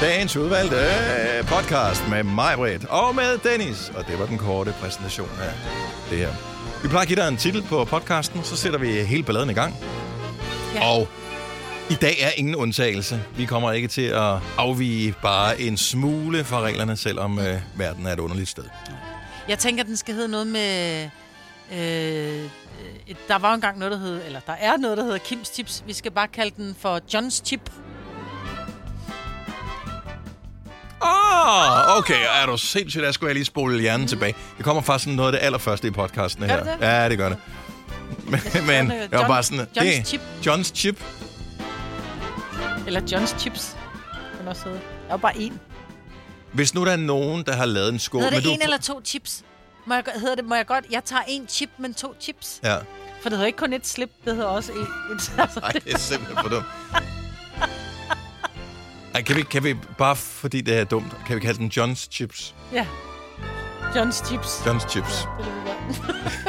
Dagens udvalgte øh, podcast med mig, Britt, og med Dennis. Og det var den korte præsentation af det her. Vi plejer at give dig en titel på podcasten, så sætter vi hele balladen i gang. Ja. Og i dag er ingen undtagelse. Vi kommer ikke til at afvige bare en smule fra reglerne, selvom øh, verden er et underligt sted. Jeg tænker, den skal hedde noget med... Øh, et, der var engang noget, der hed... Eller der er noget, der hedder Kims Chips. Vi skal bare kalde den for Johns Chip. Ah, okay. Er du sindssygt? Der skulle jeg lige spole hjernen mm. tilbage. Det kommer faktisk sådan noget af det allerførste i podcasten her. Det? Ja, det gør det. Men, men øh, jeg var bare sådan... Johns det, Chip. Johns Chip. Eller Johns Chips. Kan også hedde. Der er jo bare én. Hvis nu der er nogen, der har lavet en skål... Hedder det men en eller to chips? Må jeg, hedder det, må jeg godt... Jeg tager en chip, men to chips. Ja. For det hedder ikke kun et slip, det hedder også en. et altså, Nej, det er simpelthen for dumt. Ej, kan vi, kan vi, bare fordi det er dumt, kan vi kalde den Johns Chips? Ja. Johns Chips. Johns Chips. Det er det, gør.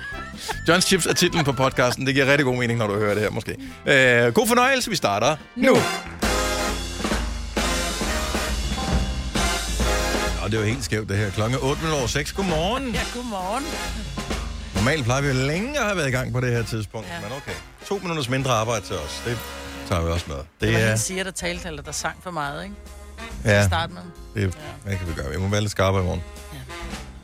Johns Chips er titlen på podcasten. Det giver rigtig god mening, når du hører det her, måske. Øh, god fornøjelse, vi starter nu. Og det er jo helt skævt, det her. Klokken er 8 over 6. Godmorgen. Ja, godmorgen. Normalt plejer vi jo længe at have været i gang på det her tidspunkt, ja. Ja. men okay. To minutters mindre arbejde til os. Det tager vi også med. Det Det var er... siger, der talte, eller der sang for meget, ikke? Ja. Start med. Det, hvad kan vi gøre? Vi må være lidt skarpere i morgen.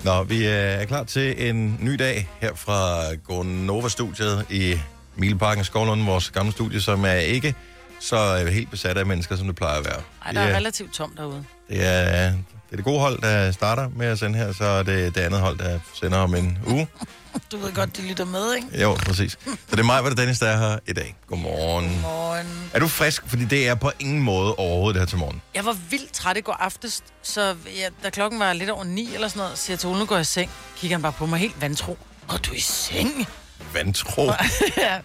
Nå, vi øh, er klar til en ny dag her fra Gonova-studiet i Mileparken Skovlund, vores gamle studie, som er ikke så øh, helt besat af mennesker, som det plejer at være. Ej, der det, er er, relativt tomt derude. det, er, det er det gode hold, der starter med at sende her, så er det det andet hold, der sender om en uge. Du ved godt, de lytter med, ikke? Jo, præcis. Så det er mig, hvor det Dennis, der er her i dag. Godmorgen. Morgen. Er du frisk? Fordi det er på ingen måde overhovedet det her til morgen. Jeg var vildt træt i går aftes, så jeg, da klokken var lidt over ni eller sådan noget, siger jeg til Ole, nu går jeg i seng. Kigger han bare på mig helt vantro. Går du i seng? Vantro. Ja.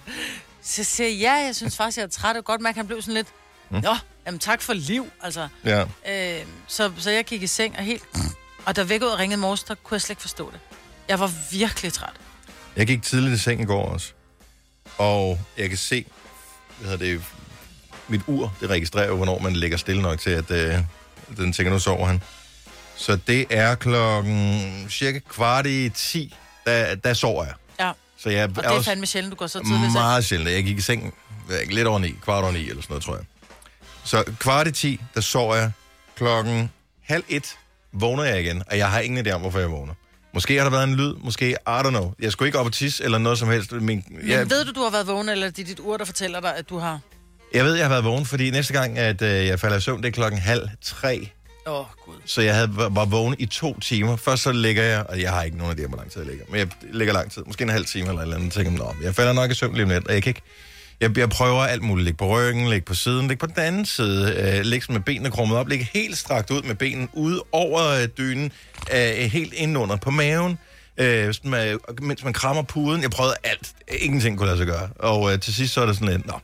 så siger jeg, ja, jeg synes faktisk, jeg er træt. Og godt mærke, at han blev sådan lidt, Nå, jamen tak for liv, altså. Ja. Øh, så, så jeg gik i seng og helt... Og da væk ud og ringede morges, der kunne jeg slet ikke forstå det. Jeg var virkelig træt. Jeg gik tidligt i seng i går også. Og jeg kan se, hvad hedder det, mit ur, det registrerer jo, hvornår man ligger stille nok til, at øh, den tænker, nu sover han. Så det er klokken cirka kvart i 10, der, der sover jeg. Ja, Så jeg og det er fandme sjældent, du går så tidligt meget sjældent. Jeg gik i seng lidt over 9, kvart over 9 eller sådan noget, tror jeg. Så kvart i 10, der sover jeg. Klokken halv et vågner jeg igen, og jeg har ingen idé om, hvorfor jeg vågner. Måske har der været en lyd, måske, I don't know. Jeg skulle ikke op og tisse eller noget som helst. Min, jeg, Men ved du, du har været vågen, eller er det dit ur, der fortæller dig, at du har... jeg ved, jeg har været vågen, fordi næste gang, at øh, jeg falder i søvn, det er klokken halv tre. Åh, oh, gud. Så jeg havde, var vågen i to timer. Først så ligger jeg, og jeg har ikke nogen idé, hvor lang tid jeg ligger. Men jeg ligger lang tid, måske en halv time eller et eller andet. Tænker, Nå, jeg falder nok i søvn lige om lidt, og jeg kan ikke... Jeg, jeg prøver alt muligt. Ligge på ryggen, ligge på siden, ligge på den anden side. Øh, ligge med benene krummet op, ligge helt strakt ud med benene ud over øh, dynen, øh, helt indunder på maven. Øh, med, mens man krammer puden. Jeg prøvede alt. Ingenting kunne lade sig gøre. Og øh, til sidst så er det sådan lidt, nå,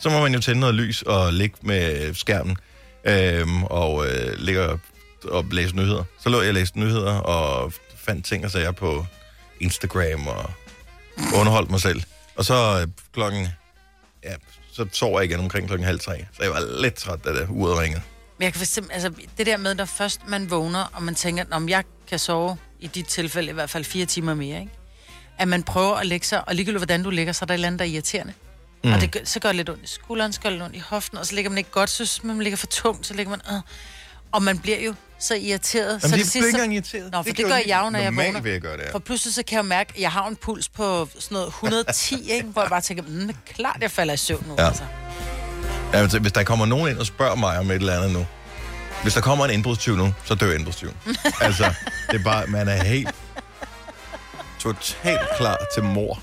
så må man jo tænde noget lys og ligge med skærmen. Øh, og øh, ligge og læse nyheder. Så lå jeg og læste nyheder og fandt ting og sager på Instagram og underholdt mig selv. Og så øh, klokken, ja, så sov jeg igen omkring klokken halv tre. Så jeg var lidt træt, da det uret ringede. Men jeg kan forstemme, altså det der med, når først man vågner, og man tænker, om jeg kan sove, i dit tilfælde i hvert fald fire timer mere, ikke? At man prøver at lægge sig, og ligegyldigt hvordan du ligger, så er der et eller andet, der er irriterende. Mm. Og det, gør- så gør det lidt ondt i skulderen, så gør det lidt ondt i hoften, og så ligger man ikke godt, så man ligger for tungt, så ligger man... Øh. Og man bliver jo så irriteret. Jamen, så det, det det sidste, ikke engang irriteret. Nå, for det, kan gør jeg jo, når jeg vågner. vil jeg gøre det, ja. For pludselig så kan jeg mærke, at jeg har en puls på sådan noget 110, ikke? hvor jeg bare tænker, mm, det klart, jeg falder i søvn nu. Ja. Altså. Ja, altså, hvis der kommer nogen ind og spørger mig om et eller andet nu. Hvis der kommer en indbrudstyv nu, så dør indbrudstyven. altså, det er bare, man er helt totalt klar til mor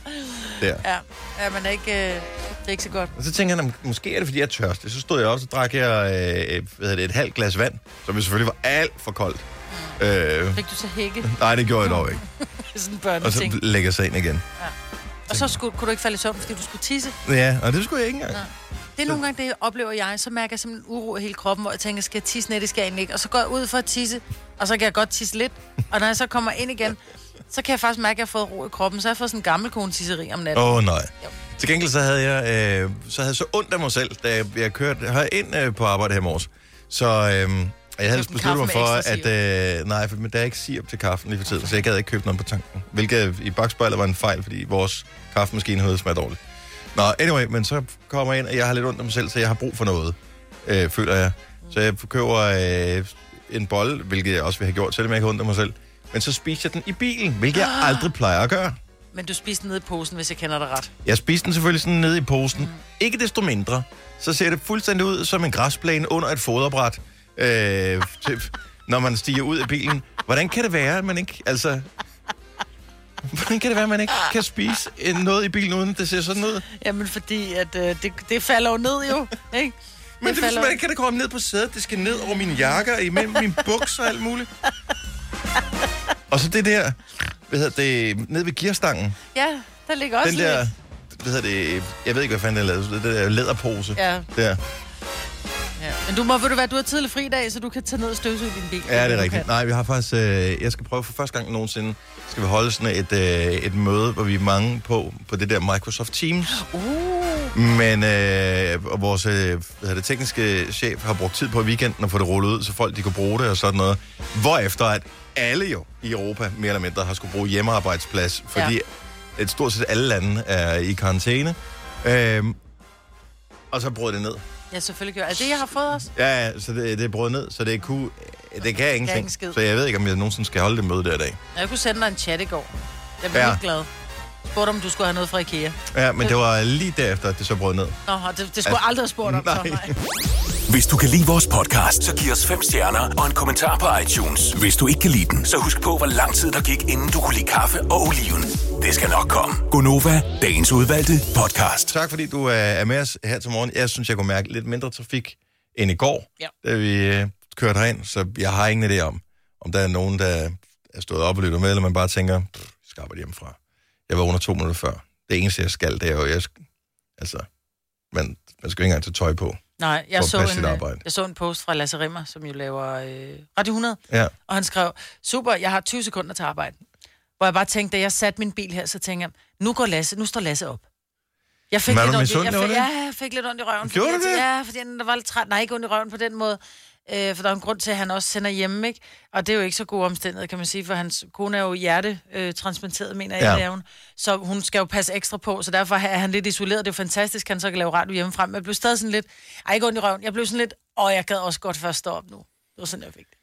der. Ja, ja men ikke, øh, det er ikke så godt. Og så tænker jeg, "Nå, måske er det, fordi jeg er tørstig. Så stod jeg op, så drak jeg øh, hvad det, et halvt glas vand, som selvfølgelig var alt for koldt. Øh, Fik du så hække? nej, det gjorde jeg dog ikke. Det er sådan en Og så lægger jeg sig ind igen. Og så skulle, kunne du ikke falde i søvn, fordi du skulle tisse. Ja, og det skulle jeg ikke engang. Det er nogle gange, det oplever jeg. Så mærker jeg simpelthen uro i hele kroppen, hvor jeg tænker, skal jeg tisse net, det skal jeg egentlig ikke. Og så går jeg ud for at tisse, og så kan jeg godt tisse lidt. Og når jeg så kommer ind igen, så kan jeg faktisk mærke, at jeg har fået ro i kroppen. Så har jeg fået sådan en gammel kone tisseri om natten. Åh, oh, nej. Jo. Til gengæld så havde jeg øh, så havde jeg så ondt af mig selv, da jeg, jeg kørte her ind øh, på arbejde her i morges. Så, øh, Og jeg havde Købt en besluttet mig for, at... Øh, nej, for, men der er ikke sirup til kaffen lige for tiden, så jeg gad ikke købe noget på tanken. Hvilket i bagspejlet var en fejl, fordi vores kaffemaskine havde smaget dårligt. Nå, anyway, men så kommer jeg ind, og jeg har lidt ondt af mig selv, så jeg har brug for noget, øh, føler jeg. Så jeg køber øh, en bold, hvilket jeg også vil have gjort, selvom jeg ikke har ondt af mig selv. Men så spiser jeg den i bilen, hvilket jeg aldrig plejer at gøre. Men du spiste den nede i posen, hvis jeg kender dig ret. Jeg spiste den selvfølgelig sådan nede i posen. Mm. Ikke desto mindre, så ser det fuldstændig ud som en græsplæne under et foderbræt, øh, til, når man stiger ud af bilen. Hvordan kan det være, at man ikke, altså... Hvordan kan det være, at man ikke kan spise noget i bilen, uden det ser sådan ud? Jamen, fordi at, øh, det, det falder jo ned jo, ikke? Men det, falder- hvordan kan det komme ned på sædet? Det skal ned over mine jakker, imellem mine bukser og alt muligt. Og så det der, hvad hedder det, nede ved gearstangen. Ja, der ligger også Den der, hvad hedder det, jeg ved ikke, hvad fanden det er lavet. Det der læderpose. Ja, Der. ja. Men du må, ved du hvad, du har tidlig fri dag, så du kan tage ned og støvsuge din bil. Ja, det er rigtigt. kan. Nej, vi har faktisk... Øh, jeg skal prøve for første gang nogensinde, skal vi holde sådan et, øh, et møde, hvor vi er mange på, på det der Microsoft Teams. Uh, Men øh, og vores øh, hvad det, tekniske chef har brugt tid på i weekenden at få det rullet ud, så folk de kunne bruge det og sådan noget. Hvorefter at alle jo i Europa mere eller mindre har skulle bruge hjemmearbejdsplads, fordi ja. et stort set alle lande er i karantæne. Øh, og så brød det ned. ja, selvfølgelig gør. Er det, jeg har fået også? Ja, så det, det er brød ned, så det kunne, det kan ingenting. ingen skid. så jeg ved ikke, om jeg nogensinde skal holde det møde der i dag. Jeg kunne sende dig en chat i går. Jeg blev ja. helt glad. Spurgte, om du skulle have noget fra Ikea. Ja, men det var lige derefter, at det så brød ned. Nå, og det, det skulle Altså, jeg aldrig have spurgt om. nej. Så, nej. Hvis du kan lide vores podcast, så giv os fem stjerner og en kommentar på iTunes. Hvis du ikke kan lide den, så husk på, hvor lang tid der gik, inden du kunne lide kaffe og oliven. Det skal nok komme. Gonova, dagens udvalgte podcast. Tak fordi du øh, er med os her til morgen. Jeg synes, jeg kunne mærke lidt mindre trafik end i går, Ja. da vi øh, kørte herind. Så jeg har ingen idé om, om der er nogen, der er stået op og lytter med, eller man bare tænker, "Pff, jeg skal arbejde hjemmefra. Jeg var under to minutter før. Det eneste, jeg skal, det er jo, jeg, altså, man, man skal jo ikke engang tage tøj på. Nej, jeg så, en, jeg så en post fra Lasse Rimmer, som jo laver øh, Radio 100, Ja. og han skrev, super, jeg har 20 sekunder til arbejde. Hvor jeg bare tænkte, da jeg satte min bil her, så tænkte jeg, nu går Lasse, nu står Lasse op. Jeg fik lidt ondt i, jeg fik, ja, jeg fik lidt ondt i røven. Gjorde fordi du det? Ja, fordi jeg var lidt træt. Nej, ikke ondt i røven på den måde. Øh, for der er en grund til, at han også sender hjemme, ikke? Og det er jo ikke så god omstændighed, kan man sige, for hans kone er jo hjertetransplanteret, øh, mener jeg, Ja. det er hun. Så hun skal jo passe ekstra på, så derfor er han lidt isoleret. Det er fantastisk, han så kan lave radio hjemmefra. Men jeg blev stadig sådan lidt, ej, ikke ondt i røven. Jeg blev sådan lidt, åh, jeg gad også godt først stå op nu. Det var sådan, jeg fik det.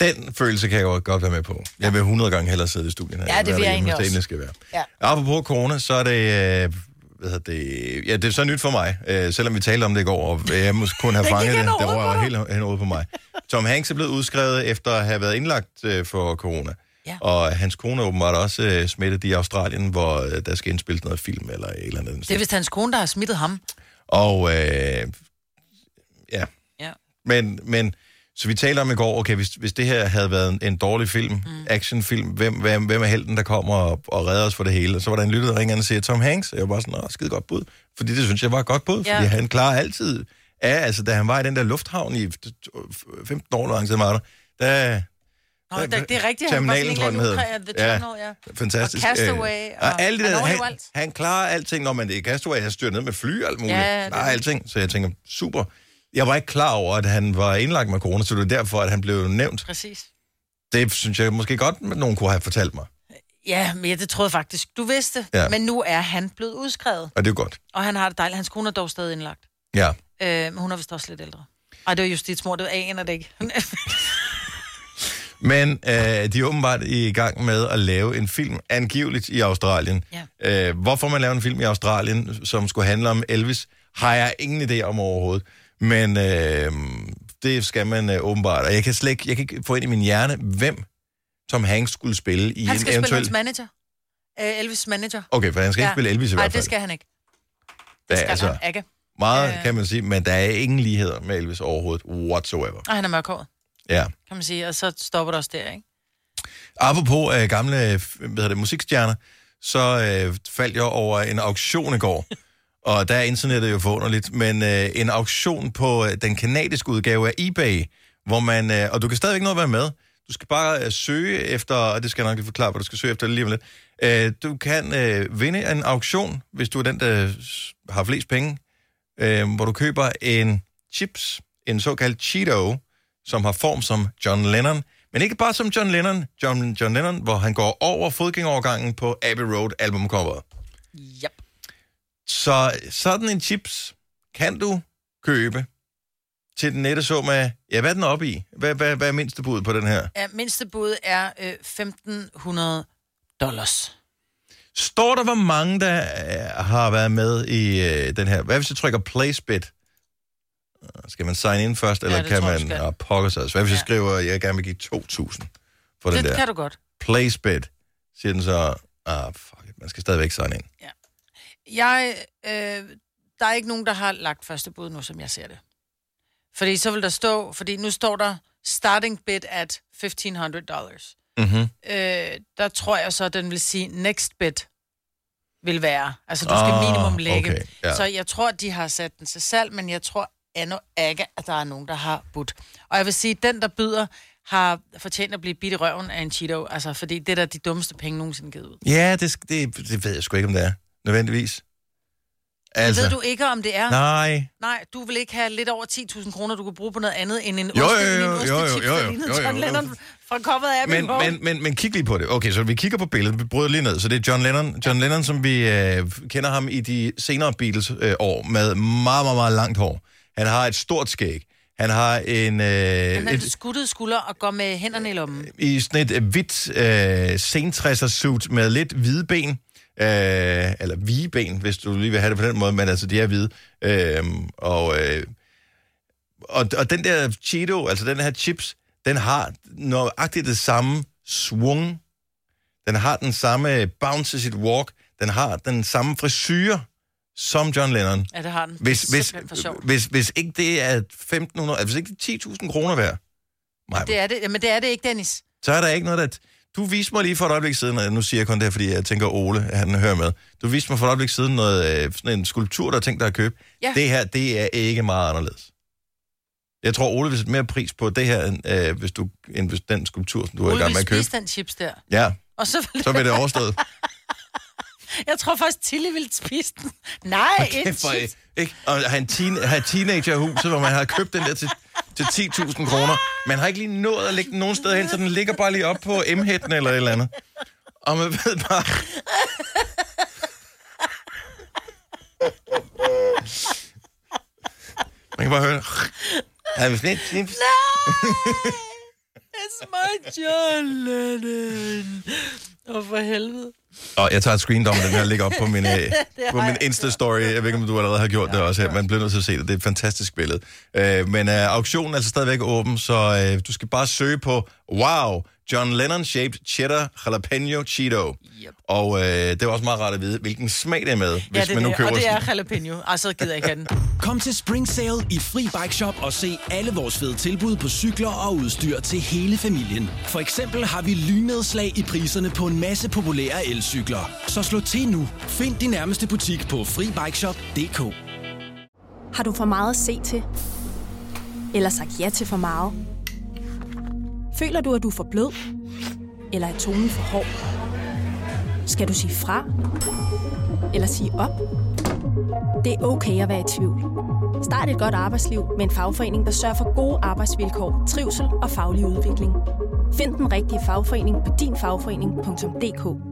Den følelse kan jeg jo godt være med på. Jeg vil 100 gange hellere sidde i studiet her. Ja, det vil jeg egentlig det også. endelig skal være. Ja. Apropos corona, så er det... Øh, hvad hedder det, ja, det er så nyt for mig, øh, selvom vi talte om det i går, og jeg måske kunne have fanget det. Det rører dig. helt hen over på mig. Tom Hanks er blevet udskrevet efter at have været indlagt øh, for corona. Ja. Og hans kone er åbenbart også øh, smittet i Australien, hvor øh, der skal indspilles noget film eller et eller andet. Det er vist hans kone, der har smittet ham. Og øh, ja, Ja. men, men så vi talte om i går, okay, hvis, hvis det her havde været en, en dårlig film, mm. actionfilm, hvem, hvem, hvem er helten, der kommer og, og redder os for det hele? Og så var der en lytter, der ringede og siger, Tom Hanks. Og jeg var bare sådan, åh, skide godt bud. Fordi det synes jeg var et godt bud, Ja. fordi han klarer altid af, altså da han var i den der lufthavn i 15 år, hvor tid var der, der Nå, det, det er rigtigt. Terminalen, tror jeg, den eller Terminal, ja. fantastisk. Og Castaway, Øh, og og alle de han der, han, alt. han klarer alting, når man det er Castaway, han styrer ned med fly og alt muligt. Ja, det er klarer det. alting. Så jeg tænker, super. Jeg var ikke klar over, at han var indlagt med corona, så det er derfor, at han blev nævnt. Præcis. Det synes jeg måske godt, at nogen kunne have fortalt mig. Ja, men ja, det troede jeg faktisk, du vidste. Ja. Men nu er han blevet udskrevet, Og det er godt. og han har det dejligt. Hans kone er dog stadig indlagt. Ja. Øh, men hun er vist også lidt ældre. Ej, det var justitsmor, det var en af det ikke. Men øh, de er åbenbart i gang med at lave en film, angiveligt i Australien. Ja. Øh, hvorfor man laver en film i Australien, som skulle handle om Elvis, har jeg ingen idé om overhovedet. Men øh, det skal man øh, åbenbart. Og jeg kan slet ikke, jeg kan ikke få ind i min hjerne, hvem Tom Hanks skulle spille i han en skal spille eventuel... hans manager. Øh, Elvis' manager. Okay, for han skal ikke spille Elvis i Nej, hvert fald. det skal han ikke. Er Skal altså han ikke. meget, Øh. kan man sige, men der er ingen ligheder med Elvis overhovedet, whatsoever. Og han er mørkhåret, Ja. kan man sige. Og så stopper det også der, ikke? Apropos øh, gamle hvad det, musikstjerner, så øh, faldt jeg over en auktion i går. og der er internettet jo forunderligt, men øh, en auktion på øh, den kanadiske udgave af eBay, hvor man, øh, og du kan stadigvæk nå at være med, du skal bare øh, søge efter, og det skal jeg nok lige forklare, hvad du skal søge efter lige om lidt. Øh, du kan øh, vinde en auktion, hvis du er den, der øh, har flest penge, øh, hvor du køber en chips, en såkaldt Cheeto, som har form som John Lennon, men ikke bare som John Lennon, John, John Lennon, hvor han går over fodgængerovergangen på Abbey Road albumcoveret. Yep. Så sådan en chips kan du købe til den nette sum af, ja, hvad er den oppe i? Hvad, hvad, hvad er mindste bud på den her? Ja, mindste bud er øh, 1500 dollars. Står der, hvor mange der øh, har været med i øh, den her? Hvad hvis jeg trykker placebit? Øh, Skal man sign in først, eller det kan jeg, man... Ah, pokker sig. Hvad hvis jeg Ja. skriver, at jeg gerne vil give 2.000 for den Det der? kan du godt. Placebit, siger den så... Ah, fuck it, man skal stadigvæk sign in. Jeg, øh, der er ikke nogen, der har lagt første bud nu, som jeg ser det. Fordi så vil der stå, fordi nu står der starting bid at 1500 dollars. Mm-hmm. Øh, der tror jeg så, den vil sige next bid vil være. Altså, du skal Ah, minimum lægge. okay, ja. Så jeg tror, de har sat den til salg, men jeg tror endnu ikke, at der er nogen, der har budt. Og jeg vil sige, at den, der byder, har fortjent at blive bidt i røven af en Cheeto. Altså, fordi det er da de dummeste penge nogensinde givet ud. Ja, det, det, det ved jeg sgu ikke, om det er. Nødvendigvis. Altså, ved du ikke, om det er? Nej. Nej, du vil ikke have lidt over 10.000 kroner, du kan bruge på noget andet end en Jo, oste, jo, jo, jo, jo, jo, jo, jo, John jo. Lennon fra coveret af Men, men, men, men kig lige på det. Okay, så vi kigger på billedet. Vi bryder lige ned. Så det er John Lennon, John Lennon som vi øh, kender ham i de senere Beatles-år, øh, år, med meget, meget, meget langt hår. Han har et stort skæg. Han har en... Øh, Han har et, et skuttet skulder og går med hænderne i lommen. i sådan et øh, hvidt øh, sentræsser suit med lidt hvide ben. Øh, eller hvide ben, hvis du lige vil have det på den måde, men altså, de er hvide. Øh, og, øh, og, og den der Cheeto, altså den her chips, den har nøjagtigt det samme swung. Den har den samme bounce i sit walk. Den har den samme frisyr som John Lennon. Ja, det har den. Hvis, hvis, hvis, hvis ikke det er 1500, altså hvis ikke det er 10.000 kroner værd, Maja, Det er det, men det er det ikke, Dennis. så er der ikke noget, der... Du viste mig lige for et øjeblik siden, nu siger jeg kun det her, fordi jeg tænker, Ole, han hører med. Du viste mig for et øjeblik siden noget, øh, sådan en skulptur, der er tænkt dig at købe. Ja. Det her, det er ikke meget anderledes. Jeg tror, Ole vil sætte mere pris på det her, end, øh, hvis, du, end hvis den skulptur, som du er i Ole gang vil med at købe. spise den chips der. Ja, Og så vil så vil det overstået. Jeg tror faktisk, Tilly ville spise den. Nej, ikke Kæft, hvor, chips. ikke? Og have en, teen, have et teenagerhus, hvor man har købt den der til, til 10.000 kroner. Man har ikke lige nået at lægge den nogen steder hen, så den ligger bare lige op på m eller et eller andet. Og man ved bare... Man kan bare høre... Er det det chips. It's my John Lennon. Åh, for helvede. Og jeg tager et screen om den her ligger op på min, øh, på min jeg Insta-story. Jeg ved ikke, om du allerede har gjort det også her. Man bliver nødt til at se det. Det er et fantastisk billede. Øh, men øh, auktionen er altså stadigvæk åben, så øh, du skal bare søge på Wow, John Lennon Shaped Cheddar Jalapeno Cheeto. Yep. Og øh, det er også meget rart at vide, hvilken smag det er med, hvis Ja, det man nu det. køber Og det er jalapeno. Altså, gider jeg ikke have den. Kom til Spring Sale i Fri Bike Shop og se alle vores fede tilbud på cykler og udstyr til hele familien. For eksempel har vi lynedslag i priserne på en masse populære elcykler. Så slå til nu. Find din nærmeste butik på FriBikeShop.dk. Har du for meget at se til? Eller sagt ja til for meget? Føler du, at du er for blød? Eller er tonen for hård? Skal du sige fra? Eller sige op? Det er okay at være i tvivl. Start et godt arbejdsliv med en fagforening, der sørger for gode arbejdsvilkår, trivsel og faglig udvikling. Find den rigtige fagforening på dinfagforening.dk.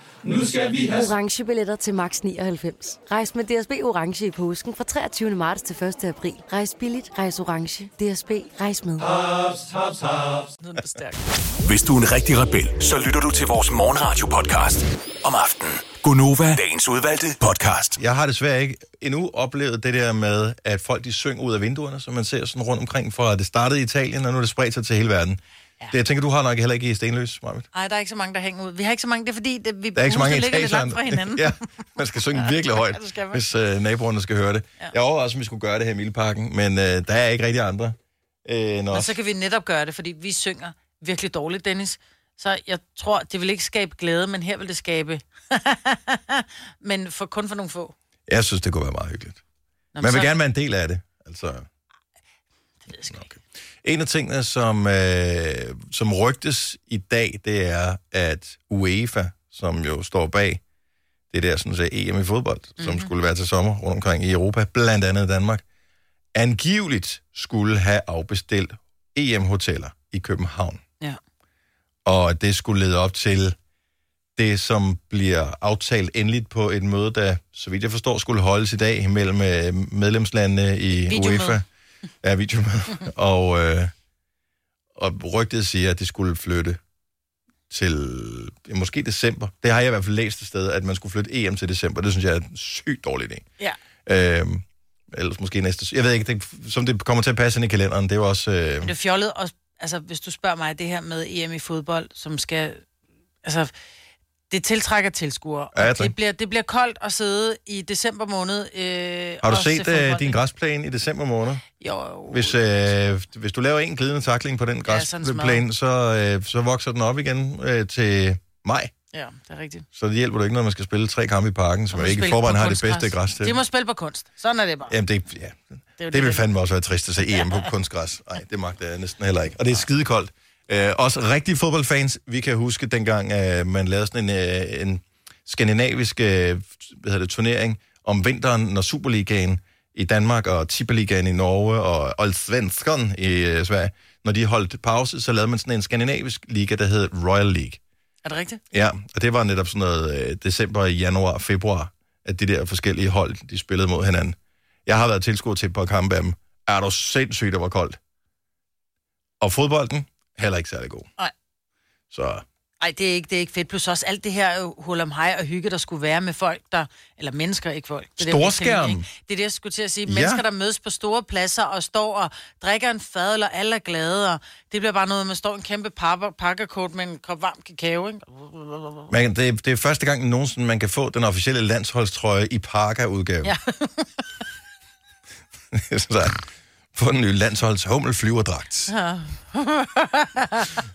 Nu skal vi have orange billetter til max 99. Rejs med DSB orange i påsken fra 23. marts til 1. april. Rejs billigt, rejs orange. DSB rejs med. er den stærk. Hvis du er en rigtig rebel, så lytter du til vores morgenradio-podcast om aftenen. Gunova, dagens udvalgte podcast. Jeg har desværre ikke endnu oplevet det der med, at folk de synger ud af vinduerne, som man ser sådan rundt omkring, fra det startede i Italien, og nu er det spredt sig til hele verden. Ja. Det, jeg tænker, du har nok heller ikke i Stenløs, Marvitt. Nej, der er ikke så mange, der hænger ud. Vi har ikke så mange, det er fordi, det, vi Der er ikke så mange ligger lidt langt fra hinanden. ja, man skal synge virkelig højt, Ja, det skal man. hvis øh, naboerne skal høre det. Ja. Jeg overvejede, om vi skulle gøre det her i Milleparken, men øh, der er ikke rigtig andre øh, Og så kan vi netop gøre det, fordi vi synger virkelig dårligt, Dennis. Så jeg tror, det vil ikke skabe glæde, men her vil det skabe... men for, kun for nogle få. Jeg synes, det kunne være meget hyggeligt. Nå, Man vil så- gerne være en del af det. Altså, Det ved jeg ikke. En af tingene, som, øh, som rygtes i dag, det er, at UEFA, som jo står bag det der sådan, så EM i fodbold, mm-hmm. som skulle være til sommer rundt omkring i Europa, blandt andet Danmark, angiveligt skulle have afbestilt EM-hoteller i København. Ja. Og det skulle lede op til det, som bliver aftalt endeligt på et møde, der, så vidt jeg forstår, skulle holdes i dag mellem øh, medlemslandene i. UEFA. Ja, videomøde. og, øh, og rygtet siger, at det skulle flytte til ja, måske december. Det har jeg i hvert fald læst et sted, at man skulle flytte EM til december. Det synes jeg er en sygt dårlig idé. Ja. Øhm, ellers måske næste... Jeg ved ikke, det, som det kommer til at passe ind i kalenderen, det er jo også... Øh, Men det er fjollet, og, altså, hvis du spørger mig, det her med EM i fodbold, som skal... Altså, det tiltrækker tilskuere. Ja, det, bliver, det bliver koldt at sidde i december måned. Øh, har du se set fodbold, øh, din græsplæne i december måned? Jo. Hvis, øh, hvis du laver en glidende takling på den Ja, græsplæne, så, øh, så vokser den op igen øh, til maj. Ja, det er rigtigt. Så det hjælper det ikke, når man skal spille tre kampe i parken, som Du ikke i forvejen har det bedste græs til. De må spille på kunst. Sådan er det bare. Jamen, det, ja, det, jo det vil det. fandme også være trist at se EM på kunstgræs. Nej, det magter jeg næsten heller ikke. Og det er skidekoldt. Øh, også rigtige fodboldfans, vi kan huske dengang, øh, man lavede sådan en, øh, en skandinavisk øh, hvad hedder det, turnering om vinteren, når Superligaen i Danmark og Tippeligaen i Norge og Allsvenskan i øh, Sverige, når de holdt pause, så lavede man sådan en skandinavisk liga, der hed Royal League. Er det rigtigt? Ja, og det var netop sådan noget øh, december, januar, februar, at de der forskellige hold, de spillede mod hinanden. Jeg har været tilskuer til et par kampe af dem. Er du sindssygt, det var koldt. Og fodbolden, heller ikke særlig god. Nej. Så Nej, det er ikke, det er ikke fedt. Plus også alt det her hul om hej og hygge, der skulle være med folk, der... Eller mennesker, ikke folk. Det er det, Storskærm. ikke? Det er det, jeg skulle til at sige. Ja. Mennesker, der mødes på store pladser og står og drikker en fadel, og alle er glade. Og det bliver bare noget, man står en kæmpe pakkerkort med en kop varm kakao, ikke? man, det, er- det er første gang nogensinde, man kan få den officielle landsholdstrøje i Parker-udgave. Ja. så få den nye landsholds hummelflyverdragt.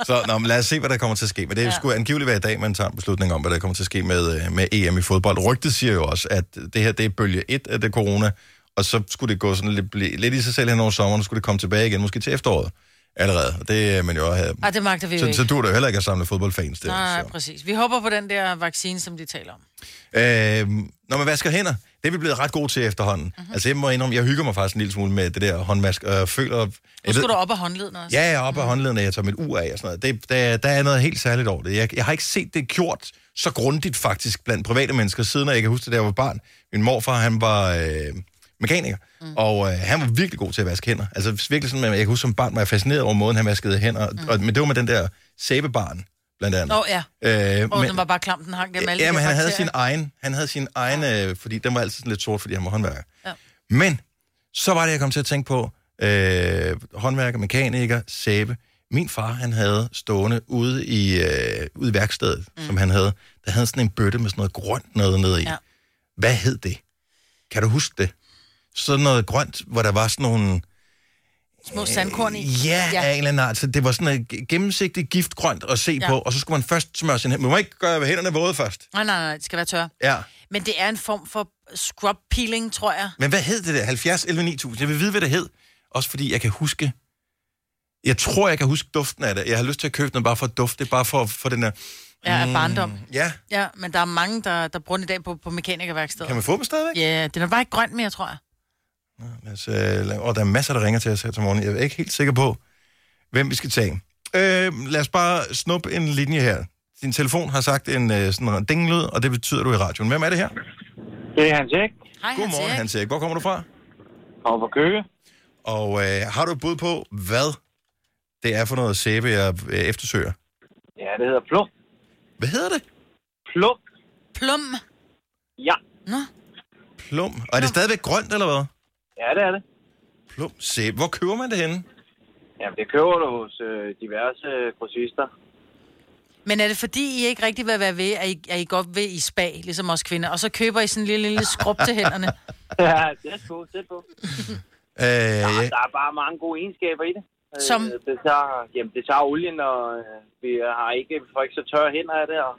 Så nå, men lad os se, hvad der kommer til at ske. Men det ja. skulle angiveligt være i dag, man tager en beslutning om, hvad der kommer til at ske med, øh, med EM i fodbold. Rygtet siger jo også, at det her det er bølge 1 af det corona, og så skulle det gå sådan lidt, lidt i sig selv hen over sommeren, og skulle det komme tilbage igen, måske til efteråret allerede. Og det er man jo have. Ej, det magter vi Så, ikke. så du er jo heller ikke at samle fodboldfans der. Nej, så. præcis. Vi håber på den der vaccine, som de taler om. Øh, når man vasker hænder, det er vi blevet ret gode til efterhånden. Mhm. Mm-hmm. Altså jeg må indrømme, jeg hygger mig faktisk en lille smule med det der håndvask, og jeg føler... Nu Jeg skulle du op af håndleden også. Ja, jeg er oppe af håndledene, jeg tager mit ur af og sådan noget. Det, der, der er noget helt særligt over det. Jeg, jeg har ikke set det gjort så grundigt faktisk blandt private mennesker, siden jeg kan huske det, da jeg var barn. Min morfar, han var øh, mekaniker, mm. og øh, han var virkelig god til at vaske hænder. Altså virkelig sådan, jeg kan huske som barn, var jeg fascineret over måden, han vaskede hænder. Mm. Og, men det var med den der sæbebarn, blandt andet. Åh, ja. Øh, Og men- den var bare klam, den hang gennem alle Ja, men han havde sin egen, han havde sin egen, øh, fordi den var altid sådan lidt sort, fordi han var håndværker. Ja. Men så var det, jeg kom til at tænke på, øh, håndværker, mekaniker, sæbe. Min far, han havde stående ude i, øh, ude i værkstedet, mm. som han havde, der havde sådan en bøtte med sådan noget grønt noget nede i. Ja. Hvad hed det? Kan du huske det? Sådan noget grønt, hvor der var sådan nogle... Små sandkorn i. Ja, ja. af en eller anden art. Så det var sådan et gennemsigtigt giftgrønt at se Ja. på, og så skulle man først smøre sin hænder. Man må ikke gøre hænderne våde først. Nej, nej, nej, det skal være tør. Ja. Men det er en form for scrub peeling, tror jeg. Men hvad hed det der? 70 11 9000? Jeg vil vide, hvad det hed. Også fordi jeg kan huske... Jeg tror, jeg kan huske duften af det. Jeg har lyst til at købe den bare for at dufte, bare for få den der... Ja, af barndom. Ja, Ja, men der er mange, der, der bruger den i dag på, på mekanikerværkstedet. kan man få dem stadigvæk? Ja, den er bare ikke grøn mere, tror jeg. Lad os, øh, og der er masser, der ringer til os her til morgen. Jeg er ikke helt sikker på, hvem vi skal tage. Øh, lad os bare snuppe en linje her. Din telefon har sagt en øh, sådan en dinglyd, og det betyder du i radioen. Hvem er det her? Det er Hans Erik. Hej, Godmorgen, Hans Hans Erik. Hvor kommer du fra? Og på Køge. Og øh, har du et bud på, hvad det er for noget sæbe, jeg øh, eftersøger? Ja, det hedder Plum. Hvad hedder det? Plum. Plum. Ja. Nå, Plum. Og er det stadigvæk grønt, eller hvad? Ja, det er det. Plum sæbe. Hvor køber man det henne? Jamen, det køber du hos øh, diverse øh, grossister. Men er det fordi, I ikke rigtig vil være ved, at I, at I godt ved i spa, ligesom os kvinder, og så køber I sådan en lille, lille skrub til hænderne? ja, det er på, det er på. Øh, Ja, ja. der er bare mange gode egenskaber i det. Som? Øh, det, tager, jamen, det tager olien, og øh, vi har ikke, vi får ikke så tørre hænder af det her.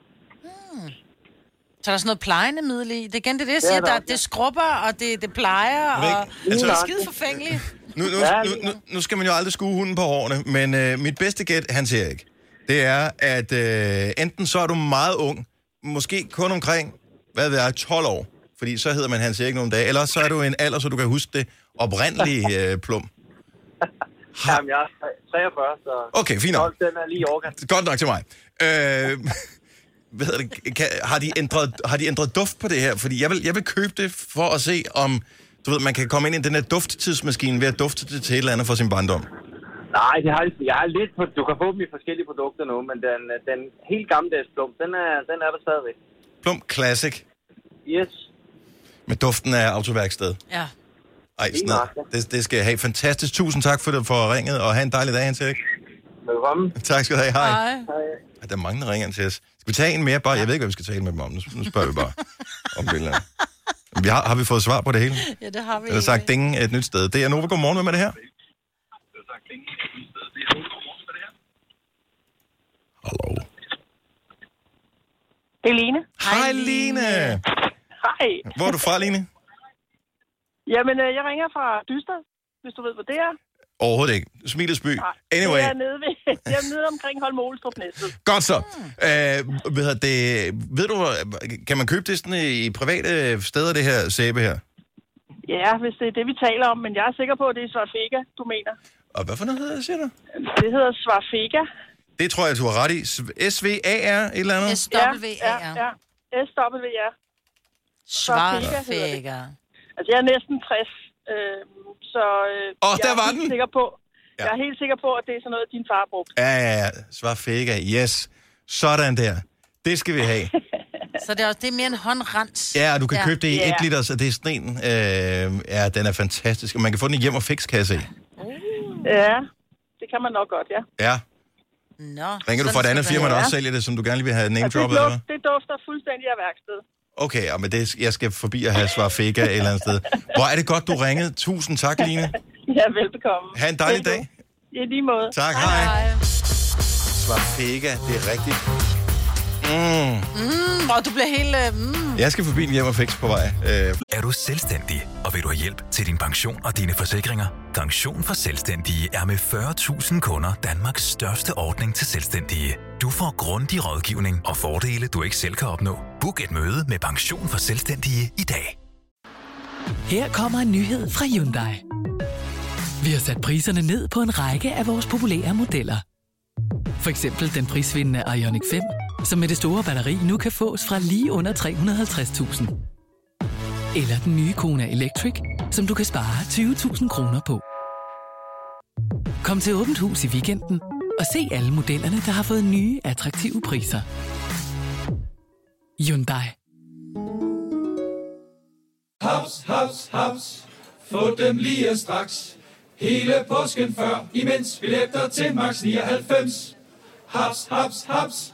Så er der sådan noget plejende middel i. Det er igen det, er det jeg Ja, siger. der Der, er- det skrubber, og det, det plejer, og Altså- det er skide forfængeligt. Nu, nu, nu, nu, nu skal man jo aldrig skue hunden på hårene, men øh, mit bedste gæt, han siger ikke, det er, at øh, enten så er du meget ung, måske kun omkring, hvad ved jeg, 12 år, fordi så hedder man Hans Erik nogle dage, eller så er du en alder, så du kan huske det oprindelige øh, plum. Jamen, jeg er 43, så... Okay, fint nok. 12, den er lige i overgang. Godt nok til mig. Øh, hvad det, kan, har, de ændret, har de ændret duft på det her? Fordi jeg vil, jeg vil købe det for at se, om du ved, man kan komme ind i den her dufttidsmaskine ved at dufte det til et eller andet fra sin barndom. Nej, det har, jeg er lidt på, du kan få dem i forskellige produkter nu, men den, den helt gammeldags plum, den er, den er der stadigvæk. Plum Classic Yes. med duften af autoværksted. Ja. Ej, noget. det, det skal jeg have. Fantastisk. Tusind tak for, det, for ringet, og have en dejlig dag, Hans Erik. Velkommen. Tak skal du have. Hej. Hej. Ej, Der er mange, der ringer til os. Skal vi tage en mere? Bare, jeg ved ikke, hvad vi skal tale med dem om. Nu, spørger vi bare om. Vi har, har vi fået svar på det hele? Ja, det har vi. Eller sagt ding et nyt sted. Det er Nova. Godmorgen. Hvem er det her? Hallo. Det er Line. Hej, Line. Hej. Hvor er du fra, Line? Jamen, øh, jeg ringer fra Dyster, hvis du ved, hvor det er. Overhovedet ikke. Smilesby. Anyway. Det er nede, ved, jeg er nede omkring Holm Olstrup næstet. Godt så. Øh, hvad hedder det, ved du, hvor- kan man købe det sådan i private steder, det her sæbe her? Ja, hvis det er det, vi taler om, men jeg er sikker på, at det er Svarfega, du mener. Og hvad for noget hedder det, siger du? Det hedder Svarfega. Det tror jeg, du har ret i. S-V-A-R, et eller andet? S-W-A-R. Ja, ja. S-W-A-R. Svarfækker. Altså, jeg er næsten 60, øh, så øh, Åh, jeg der er var helt den! Sikker på, ja. Jeg er helt sikker på, at det er sådan noget, din far brugte. Ja, ja, ja. Svar fækker. Yes. Sådan der. Det skal vi have. Så det er, også, det er mere en håndrens. Ja, og du kan købe det i Ja. 1 liter, så det er sådan en. Øh, ja, den er fantastisk. Og man kan få den i hjem og fix, kan jeg se. Ja, det kan man nok godt, ja. Ja. Nå. Ringer du fra et andet firma, der også sælger det, som du gerne lige vil have name Altså, det, droppet, hvad? duft, det dufter fuldstændig af værksted. Okay, ja, men det, jeg skal forbi og have svar fækker et eller andet sted. Hvor er det godt, du ringede. Tusind tak, Line. Ja, velbekomme. Ha' en dejlig dag. I lige måde. Tak, hej. Svar fækker, det er rigtigt. Mm. Mm, og du bliver helt... øh, Mm. Jeg skal forbi en hjem og fix på vej. Øh, Er du selvstændig, og vil du have hjælp til din pension og dine forsikringer? Pension for Selvstændige er med 40.000 kunder Danmarks største ordning til selvstændige. Du får grundig rådgivning og fordele, du ikke selv kan opnå. Book et møde med Pension for Selvstændige i dag. Her kommer en nyhed fra Hyundai. Vi har sat priserne ned på en række af vores populære modeller. For eksempel den prisvindende Ioniq 5, som med det store batteri nu kan fås fra lige under 350.000. Eller den nye Kona Electric, som du kan spare 20.000 kroner på. Kom til Åbent Hus i weekenden og se alle modellerne, der har fået nye, attraktive priser. Hyundai. Haps, haps, haps. Få dem lige straks. Hele påsken før, imens billetter til max 99. Haps, haps, haps.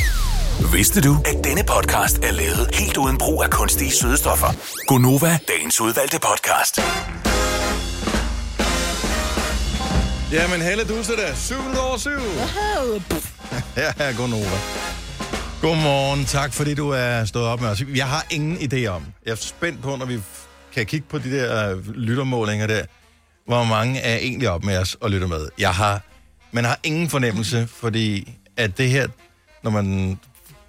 Vidste du, at denne podcast er lavet helt uden brug af kunstige sødestoffer? Gonova, dagens udvalgte podcast. Jamen, Helle Dusse der. 7 over 7. Her er Gunova. Godmorgen. Tak, fordi du er stået op med os. Jeg har ingen idé om. Jeg er spændt på, når vi kan kigge på de der øh, lyttermålinger der, hvor mange er egentlig op med os og lytter med. Jeg har, man har ingen fornemmelse, fordi at det her, når man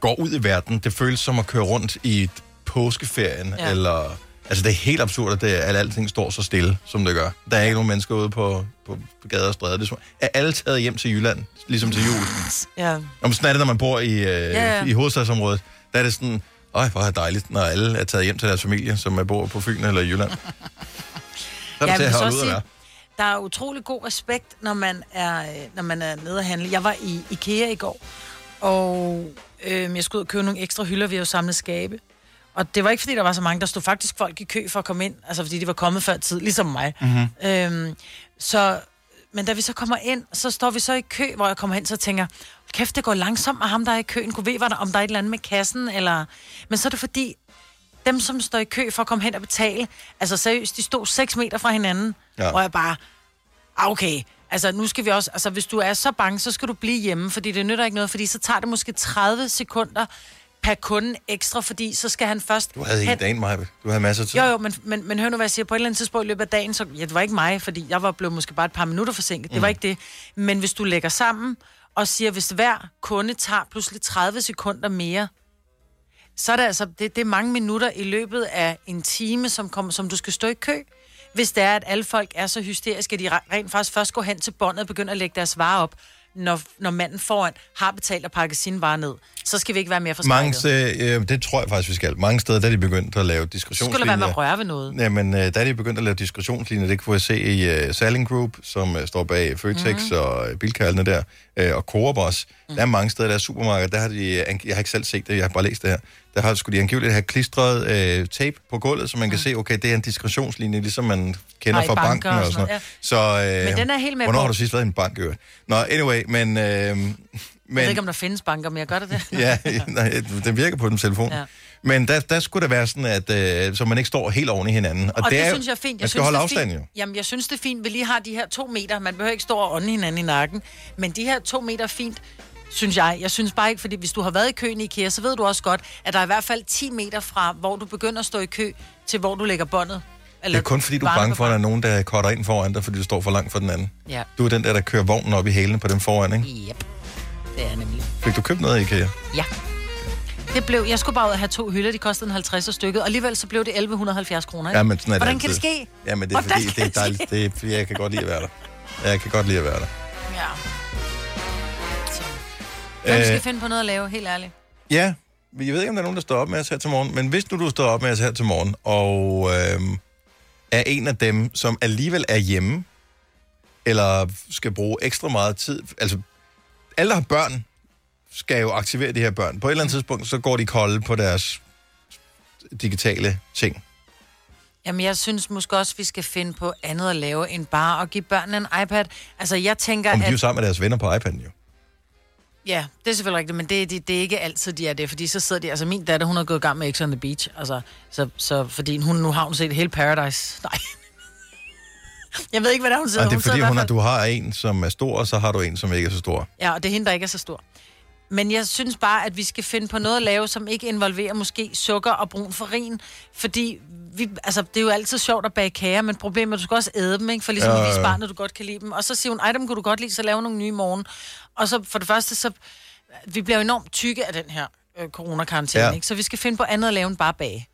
går ud i verden, det føles som at køre rundt i påskeferien, ja. eller... Altså, det er helt absurd, at, det, at alting står så stille, som det gør. Der er ikke nogen mennesker ude på, på, gader og stræder. Det er, er alle taget hjem til Jylland, ligesom til jul? Ja. Om sådan er det, når man bor i, øh, ja, ja. i hovedstadsområdet. Der er det sådan, øj, hvor er det dejligt, når alle er taget hjem til deres familie, som er bor på Fyn eller Jylland. Så er det Ja, til at holde ud sige, der er utrolig god respekt, når man er, øh, når man er nede at handle. Jeg var i IKEA i går, Og øh, jeg skulle ud og købe nogle ekstra hylder, vi har jo samlet skabe. Og det var ikke, fordi der var så mange. Der stod faktisk folk i kø for at komme ind, altså fordi de var kommet før tid, ligesom mig. Mhm. Øhm, så, men da vi så kommer ind, så står vi så i kø, hvor jeg kommer hen, så tænker, kæft, det går langsomt med ham, der er i køen. Kunne ved, der, om der er et eller andet med kassen, eller... Men så er det fordi, dem, som står i kø for at komme hen og betale, altså seriøst, de stod 6 meter fra hinanden, ja. og jeg bare, ah, okay, altså nu skal vi også, altså hvis du er så bange, så skal du blive hjemme, fordi det nytter ikke noget, fordi så tager det måske 30 sekunder per kunde ekstra, fordi så skal han først... Du havde hen- en dag, Maja. Du havde masser af tid. jo, jo, men, men, men hør nu, hvad jeg siger. På et eller andet tidspunkt i løbet af dagen, så... Ja, det var ikke mig, fordi jeg var blevet måske bare et par minutter forsinket. Mm. Det var ikke det. Men hvis du lægger sammen og siger, hvis hver kunde tager pludselig 30 sekunder mere, så er det altså... Det, det er mange minutter i løbet af en time, som, kom, som du skal stå i kø. Hvis det er, at alle folk er så hysteriske, at de re- rent faktisk først går hen til båndet og begynder at lægge deres varer op, når, når manden foran har betalt og pakket sine varer ned, så skal vi ikke være mere Mange forskrækket. steder, øh, det tror jeg faktisk, vi skal. Mange steder, der er de begyndt at lave Så diskretionslinjer. skulle der være med at røre ved noget. Jamen, øh, der er de begyndt at lave diskretionslinjer. Det kunne jeg se i uh, Saling Group, som uh, står bag Føtex mm. og uh, Bilkaldene der, uh, og Coop også. Mm. Der er mange steder, der er supermarkeder, der har de, jeg har ikke selv set det, jeg har bare læst det her, der har, skulle de angiveligt have klistret uh, tape på gulvet, så man kan se, okay, det er en diskretionslinje, ligesom man kender fra banken og sådan noget. Så, uh, Men den er jeg helt med Hvornår på. har du sidst været i en bank, øvrigt? Nå, anyway, men... Jeg men ved ikke, om der findes banker, men jeg gør det det. ja, nej, den virker på den telefon. Ja. Ja. Men der, der skulle det være sådan, at øh, så man ikke står helt oven i hinanden. Og, og det, er det jo- synes jeg er fint. Jeg Man skal synes, holde er afstand fint. jo. Jamen, jeg synes, det er fint. Vi lige har de her to meter. Man behøver ikke stå og ånde hinanden i nakken. Men de her to meter er fint, synes jeg. Jeg synes bare ikke, fordi hvis du har været i køen i IKEA, så ved du også godt, at der er i hvert fald 10 meter fra, hvor du begynder at stå i kø, til hvor du lægger båndet. Det er kun fordi, du er bange for, at der er nogen, der cutter ind foran dig, fordi du står for langt for den anden. Ja. Du er den der, der kører vognen op i hælene på dem foran, ikke? Yep. Det er nemlig. Fik du købt noget i IKEA? Ja. Det blev, jeg skulle bare ud og have to hylder, de kostede en 50 stykket, og alligevel så blev det 1170 kroner. ikke? Ja, men sådan er det Hvordan kan det altid. ske? Ja, men det er Hvordan fordi, det er dejligt. Det er, jeg kan godt lide at være der. Jeg kan godt lide at være der. Ja. Hvem skal Øh, finde på noget at lave, helt ærligt? Ja, jeg ved ikke, om der er nogen, der står op med os her til morgen, men hvis nu du står op med os her til morgen, og øh, er en af dem, som alligevel er hjemme, eller skal bruge ekstra meget tid, altså alle, der har børn, skal jo aktivere de her børn. På et eller andet tidspunkt, så går de kolde på deres digitale ting. Jamen, jeg synes måske også, vi skal finde på andet at lave, end bare at give børnene en iPad. Altså, jeg tænker, Om de er jo at... sammen med deres venner på iPad'en jo. Ja, det er selvfølgelig rigtigt, men det, det, det er ikke altid, de er det, fordi så sidder de... Altså, min datter, hun har gået i gang med X on the Beach, altså, så, så fordi hun nu har hun set hele Paradise. Nej. Jeg ved ikke, hvad der er, hun sidder. Og det er hun fordi, hun fald- du har en, som er stor, og så har du en, som ikke er så stor. Ja, og det er hende, der ikke er så stor. Men jeg synes bare, at vi skal finde på noget at lave, som ikke involverer måske sukker og brun farin. Fordi vi, altså, det er jo altid sjovt at bage kager, men problemet er, at du skal også æde dem, ikke? For ligesom at vise barnet, at du godt kan lide dem. Og så siger hun, ej, dem kunne du godt lide, så lave nogle nye i morgen. Og så for det første, så vi bliver jo enormt tykke af den her øh, coronakarantæne, Ja. ikke? Så vi skal finde på andet at lave end bare bage.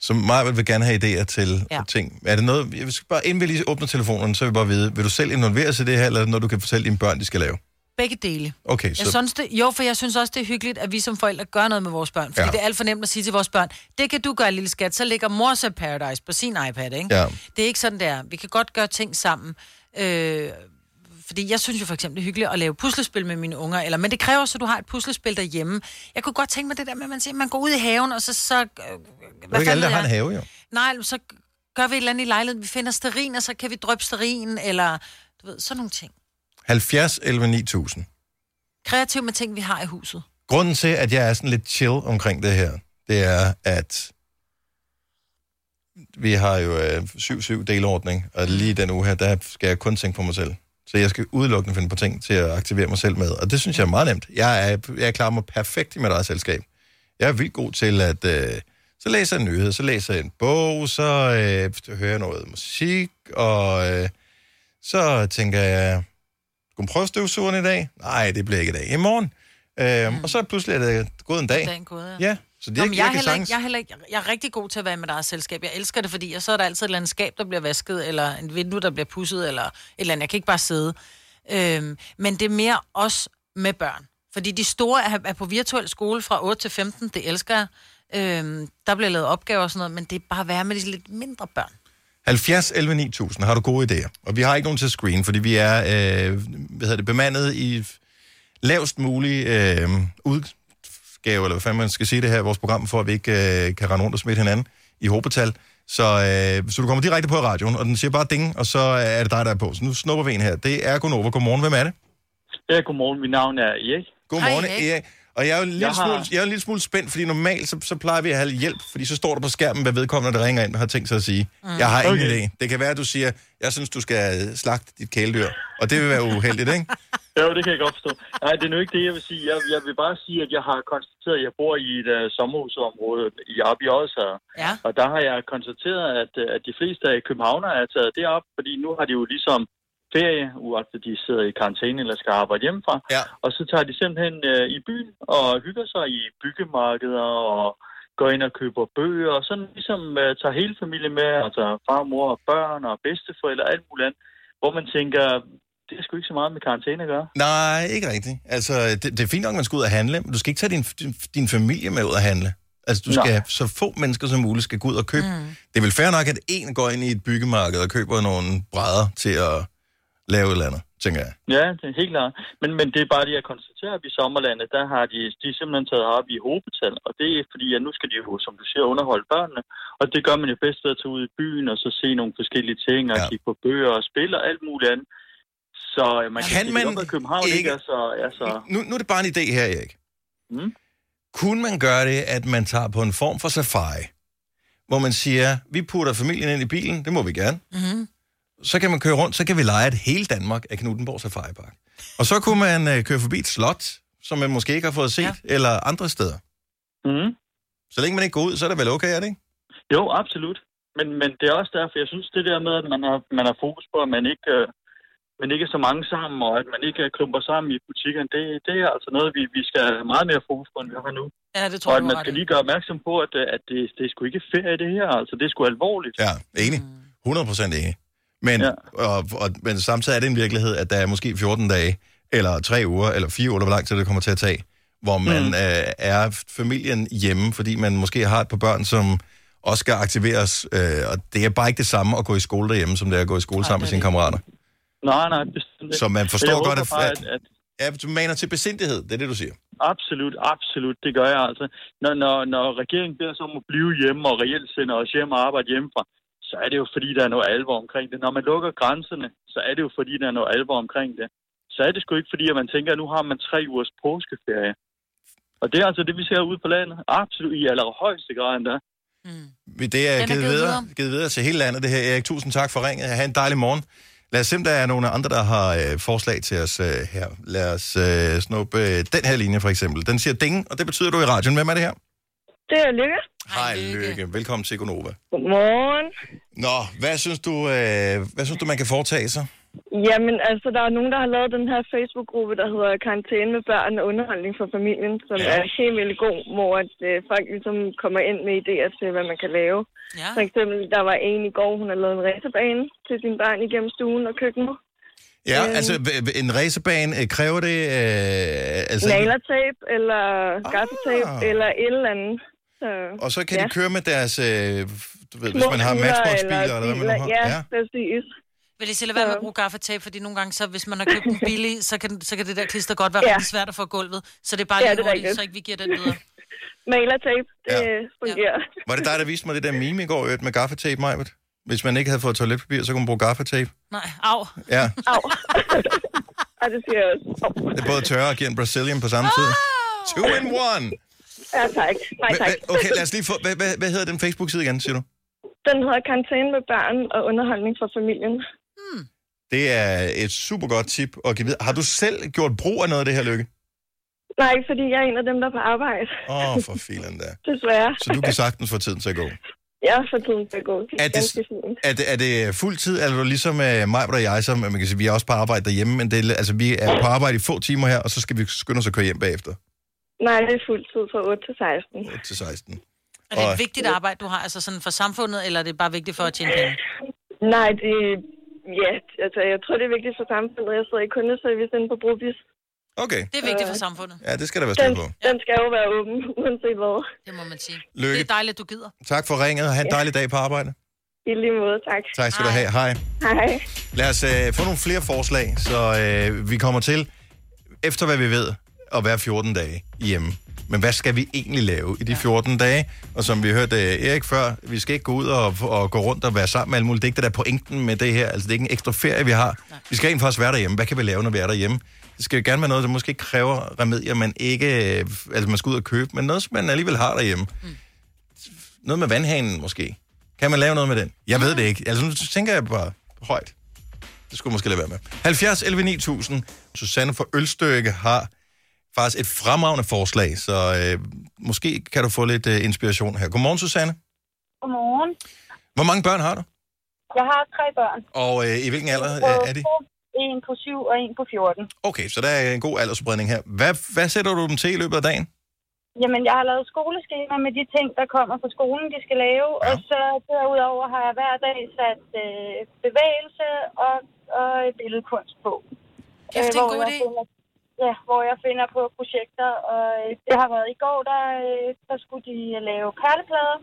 Så mig vil gerne have idéer til ja. Ting. Er det noget, jeg skal bare, inden vi lige åbner telefonen, så vil jeg bare vide, vil du selv involvere sig i det her, eller er det noget, du kan fortælle dine børn, de skal lave? Begge dele. Okay, Jeg så synes det, jo, for jeg synes også, det er hyggeligt, at vi som forældre gør noget med vores børn. Fordi Ja. det er alt for nemt at sige til vores børn, det kan du gøre, lille skat, så ligger mor så Paradise på sin iPad, ikke? Ja. Det er ikke sådan, der. Vi kan godt gøre ting sammen. Øh, fordi jeg synes jo for eksempel, det er hyggeligt at lave puslespil med mine unger, eller, men det kræver så, at du har et puslespil derhjemme. Jeg kunne godt tænke mig det der med, at man, siger, man går ud i haven, og så... så øh, det er ikke alle, der har en have, jo. Nej, så gør vi et eller andet i lejligheden. Vi finder sterin, og så kan vi drøbe sterin, eller du ved, sådan nogle ting. 70 11 9000. Kreativ med ting, vi har i huset. Grunden til, at jeg er sådan lidt chill omkring det her, det er, at vi har jo øh, 7-7 delordning, og lige den uge her, der skal jeg kun tænke på mig selv. Så jeg skal udelukkende finde på ting til at aktivere mig selv med, og det synes jeg er meget nemt. Jeg, er, jeg klarer mig perfekt i mit eget selskab. Jeg er vildt god til at... Øh, så læser jeg en nyhed, så læser jeg en bog, så øh, hører jeg noget musik, og øh, så tænker jeg, skal du prøve støvsugeren i dag? Nej, det bliver ikke i dag. I morgen. Øh, mm. Og så pludselig er det gået en dag. Dagen gået, Ja, så det Nå, er men ikke, jeg, er jeg kan heller ikke, jeg, er heller ikke, jeg er rigtig god til at være med deres selskab. Jeg elsker det, fordi så er der altid et eller andet skab, der bliver vasket, eller en vindue, der bliver pudset, eller et eller andet. Jeg kan ikke bare sidde. Øhm, men det er mere os med børn. Fordi de store er, er på virtuel skole fra 8 til 15, det elsker jeg. Øhm, der bliver lavet opgaver og sådan noget, men det er bare at være med de lidt mindre børn. 70 11 9000 har du gode idéer. Og vi har ikke nogen til at screen, fordi vi er øh, hvad hedder det, bemandet i lavest mulige øh, udgave, eller hvad fanden man skal sige det her vores program, for at vi ikke øh, kan rende rundt og smitte hinanden i hobetal. Så, øh, så du kommer direkte på i radioen, og den siger bare ding, og så er det dig, der er på. Så nu snupper vi en her. Det er Gunova. Godmorgen. Hvem er det? Ja, godmorgen. Mit navn er Erik. Godmorgen, Erik. Og jeg er jo en lille, Jeg har- smule, jeg er en lille smule spændt, fordi normalt så, så plejer vi at have hjælp, fordi så står der på skærmen, hvad vedkommende, der ringer ind, har tænkt sig at sige. Mm. Jeg har ingen Okay. idé. Det kan være, at du siger, jeg synes, du skal slagte dit kæledyr. Og det vil være uheldigt, ikke? Jo, det kan jeg godt forstå. Nej, det er nu ikke det, jeg vil sige. Jeg, jeg vil bare sige, at jeg har konstateret, at jeg bor i et uh, sommerhusområde i op i Odsherred. Ja. Og der har jeg konstateret, at, øh, at de fleste af københavnere er taget derop, fordi nu har de jo ligesom ferie, uagtet de sidder i karantæne eller skal arbejde hjemmefra. Ja. Og så tager de simpelthen uh, i byen og hygger sig i byggemarkeder og går ind og køber bøger, og sådan ligesom uh, tager hele familien med, altså far, mor og børn og bedsteforældre og alt muligt andet, hvor man tænker, det er sgu ikke så meget med karantæne at gøre. Nej, ikke rigtigt. Altså, det, det er fint nok, at man skal ud og handle, men du skal ikke tage din, din, din familie med ud og handle. Altså, du Nej. skal, så få mennesker som muligt skal gå ud og købe. Mm. Det er vel fair nok, at en går ind i et byggemarked og køber nogle brædder til at lave et eller andet, tænker jeg. Ja, det er helt klart. Men, men det er bare det, jeg konstaterer, at i sommerlandet, der har de, de er simpelthen taget op i hovedbetal. Og det er fordi, at nu skal de jo, som du siger, underholde børnene. Og det gør man jo bedst ved at tage ud i byen og så se nogle forskellige ting og Ja. kigge på bøger og spille og alt muligt andet. Så øh, man kan, Kan sige, man ad København ikke- ikke er så... Er så Nu, nu er det bare en idé her, Erik. Mm. Kunne man gøre det, at man tager på en form for safari, hvor man siger, vi putter familien ind i bilen, det må vi gerne. Mm-hmm. Så kan man køre rundt, så kan vi lege et hele Danmark af Knuttenborg Safari Park. Og så kunne man øh, køre forbi et slot, som man måske ikke har fået set, ja. eller andre steder. mm. Så længe man ikke går ud, så er det vel okay, er det ikke? Jo, absolut. Men, men det er også derfor, jeg synes, det der med, at man har, man har fokus på, at man ikke, øh, man ikke er så mange sammen, og at man ikke øh, klumper sammen i butikkerne, det, det er altså noget, vi, vi skal have meget mere fokus på, end vi har nu. Ja, det tror og jeg, at man skal lige gøre opmærksom på, at, øh, at det, det er sgu ikke ferie, det her. Altså, det er sgu alvorligt. Ja, enig. 100% enig. Men, ja. og, og, men samtidig er det en virkelighed, at der er måske 14 dage, eller 3 uger, eller 4 uger, hvor lang tid det kommer til at tage, hvor man mm. øh, er familien hjemme, fordi man måske har et par børn, som også skal aktiveres, øh, og det er bare ikke det samme at gå i skole derhjemme, som det er at gå i skole sammen med sine kammerater. Nej, nej, bestemt ikke. Så man forstår godt, at, at, at, at du maner til besindighed, det er det, du siger. Absolut, absolut, det gør jeg altså. Når, når, når regeringen beder os om at blive hjemme og reelt sender os hjem og arbejde hjemmefra, så er det jo fordi, der er noget alvor omkring det. Når man lukker grænserne, så er det jo fordi, der er noget alvor omkring det. Så er det sgu ikke fordi, at man tænker, at nu har man tre ugers påskeferie. Og det er altså det, vi ser ude på landet. Absolut i allerhøjeste grad endda. Det er, er givet, videre, videre. givet videre til hele landet, det her. Erik, tusind tak for ringet. Ha' en dejlig morgen. Lad os se, om der er nogle andre, der har øh, forslag til os øh, her. Lad os øh, snuppe øh, den her linje, for eksempel. Den siger ding, og det betyder du i radioen. Hvem er det her? Det er Lykke. Hej, Lykke. Velkommen til Gonova. Godmorgen. Nå, hvad synes du, øh, hvad synes du man kan foretage sig? Jamen, altså, der er nogen, der har lavet den her Facebook-gruppe, der hedder Karantæne med børn og underholdning for familien, som ja. er helt vildt god, hvor at, øh, folk ligesom kommer ind med idéer til, hvad man kan lave. Ja. For eksempel, der var en i går, hun har lavet en racerbane til sine børn igennem stuen og køkkenet. Ja, Øh. altså en racerbane, øh, kræver det... Øh, altså, Nalertape eller gaffetape Ah. eller et eller andet. Så, og så kan ja. de køre med deres... Øh, du ved, hvis man har biler matchbox-biler, eller, eller hvad man nu har. Ja, præcis. Vil I lade være med at bruge gaffatape, fordi nogle gange, så hvis man har købt en billig, så kan, så kan det der klister godt være Ja. ja. rigtig svært at få gulvet. Så det er bare Ja, lige hurtigt, så ikke vi giver den videre. Malertape, det ja. fungerer. Var det dig, der viste mig det der meme i går, øvrigt, med gaffatape, Majbet? Hvis man ikke havde fået toiletpapir, så kunne man bruge gaffatape. Nej, au. Ja, Au. ja, det siger jeg også. Au. det er både tørre og giver en Brazilian på samme tid. Two in one! Ja, tak. Nej, tak. hva- Okay, lad os lige få... Hvad, hvad, hvad hedder den Facebook-side igen, siger du? Den hedder Karantæne med børn og underholdning for familien. Det er et super godt tip at give videre. Har du selv gjort brug af noget af det her, Lykke? Nej, fordi jeg er en af dem, der er på arbejde. Åh, oh, for filen da. Desværre. Så du kan sagtens få tiden til at gå. Ja, for tiden til at gå. Det er, Er det-. Er det, er det fuld tid, eller er du ligesom uh, mig og jeg, som man kan sige, vi er også på arbejde derhjemme, men det altså, vi er på arbejde i få timer her, og så skal vi skynde os at køre hjem bagefter. Nej, det er fuld tid fra 8 til 16. 8 til 16. Er det Og- et vigtigt arbejde, du har, altså sådan for samfundet, eller er det bare vigtigt for at tjene penge? Nej, det Ja, altså, jeg tror, det er vigtigt for samfundet. Jeg sidder i kundeservice inde på Brobis. Okay. Det er vigtigt for samfundet. Ja, det skal der være styr Den, på. den skal jo være åben, uanset hvad. Det må man sige. Lykke. Det er dejligt, at du gider. Tak for ringet, og have en dejlig dag på arbejde. I lige måde, tak. Tak skal du have. Hej. Hej. Lad os øh, få nogle flere forslag, så øh, vi kommer til. efter hvad vi ved, at være 14 dage hjemme. Men hvad skal vi egentlig lave i de 14 dage? Og som vi hørte øh, Erik før, vi skal ikke gå ud og, og gå rundt og være sammen med alle mulige. Det er ikke det, der er pointen med det her. Altså, det er ikke en ekstra ferie, vi har. Vi skal egentlig faktisk være derhjemme. Hvad kan vi lave, når vi er derhjemme? Det skal jo gerne være noget, der måske ikke kræver remedier, man ikke... øh, Altså, man skal ud og købe, men noget, som man alligevel har derhjemme. Mm. Noget med vandhanen, måske. Kan man lave noget med den? Jeg ved det ikke. Altså, nu tænker jeg bare højt. Det skulle måske lade være med. 70 11 9000. Susanne fra Ølstykke har faktisk et fremragende forslag, så øh, måske kan du få lidt øh, inspiration her. Godmorgen, Susanne. Godmorgen. Hvor mange børn har du? Jeg har tre børn. Og øh, i hvilken alder øh, er de? En på syv og en på 14. Okay, så der er en god aldersspredning her. Hvad, hvad sætter du dem til i løbet af dagen? Jamen, jeg har lavet skoleskema med de ting, der kommer fra skolen, de skal lave. Ja. Og så derudover har jeg hver dag sat øh, bevægelse og, og billedkunst på. Ja, det er en hvor god idé. Ja, hvor jeg finder på projekter. Og øh, det har været i går, der, øh, der skulle de lave perleplader.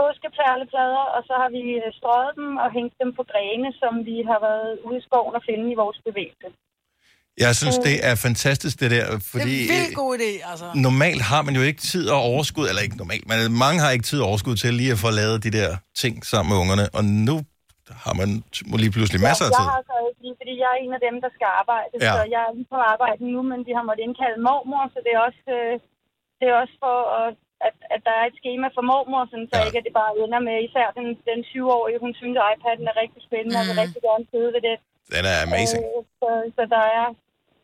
Påskeperleplader, og så har vi øh, strøget dem og hængt dem på grene, som vi har været ude i skoven og finde i vores bevægelse. Jeg synes, det er fantastisk, det der, fordi Det er en vildt god idé, altså. øh, normalt har man jo ikke tid og overskud, eller ikke normalt, men mange har ikke tid og overskud til lige at få lavet de der ting sammen med ungerne, og nu har man t- lige pludselig masser af ja, tid. Jeg har så ikke lige, fordi jeg er en af dem, der skal arbejde, Ja. ja. så jeg er lige på arbejde nu, men de har måttet indkalde mormor, så det er også, øh, det er også for, at, at, at der er et schema for mormor, sådan, så ja. ikke at det bare ender med, især den, den 20-årige, hun synes, at iPad'en er rigtig spændende, mm. og vil rigtig gerne sidde ved det. Den er amazing. Øh, så, så der er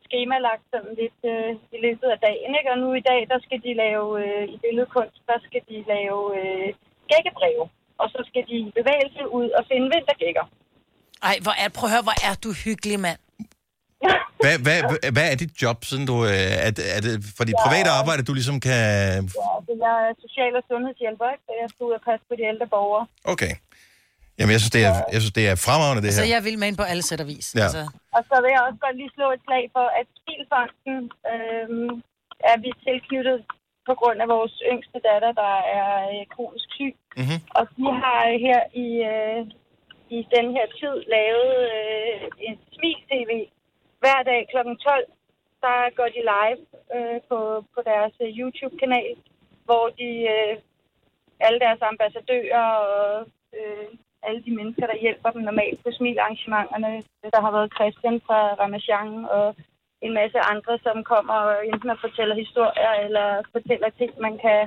skemalagt sådan lidt øh, i løbet af dagen, ikke? Og nu i dag, der skal de lave, øh, i billedkunst, der skal de lave øh, gækkebreve. Og så skal de i bevægelse ud og finde vintergækker. Ej, hvor er, prøv at høre, hvor er du hyggelig, mand. Hvad, hvad, hvad er dit job, siden du, øh, er, det- er det for dit private arbejde, du ligesom kan... Ja, altså, jeg er social- og sundhedshjælper, ikke? så jeg skal ud og passe på de ældre borgere. Okay. Jamen, jeg synes, det er, jeg synes, det er fremragende, det Så her. jeg vil med ind på alle sæt og vis. Ja. Altså. Og så vil jeg også godt lige slå et slag for, at Stilfonden øh, er vi tilknyttet på grund af vores yngste datter, der er øh, kronisk syg. Mm-hmm. Og de har her i, øh, i den her tid lavet øh, en smil-tv hver dag kl. 12. Der går de live øh, på, på deres øh, YouTube-kanal, hvor de øh, alle deres ambassadører og øh, alle de mennesker, der hjælper dem normalt på smilarrangementerne. Der har været Christian fra Ramachan og en masse andre, som kommer og enten og fortæller historier eller fortæller ting, man kan,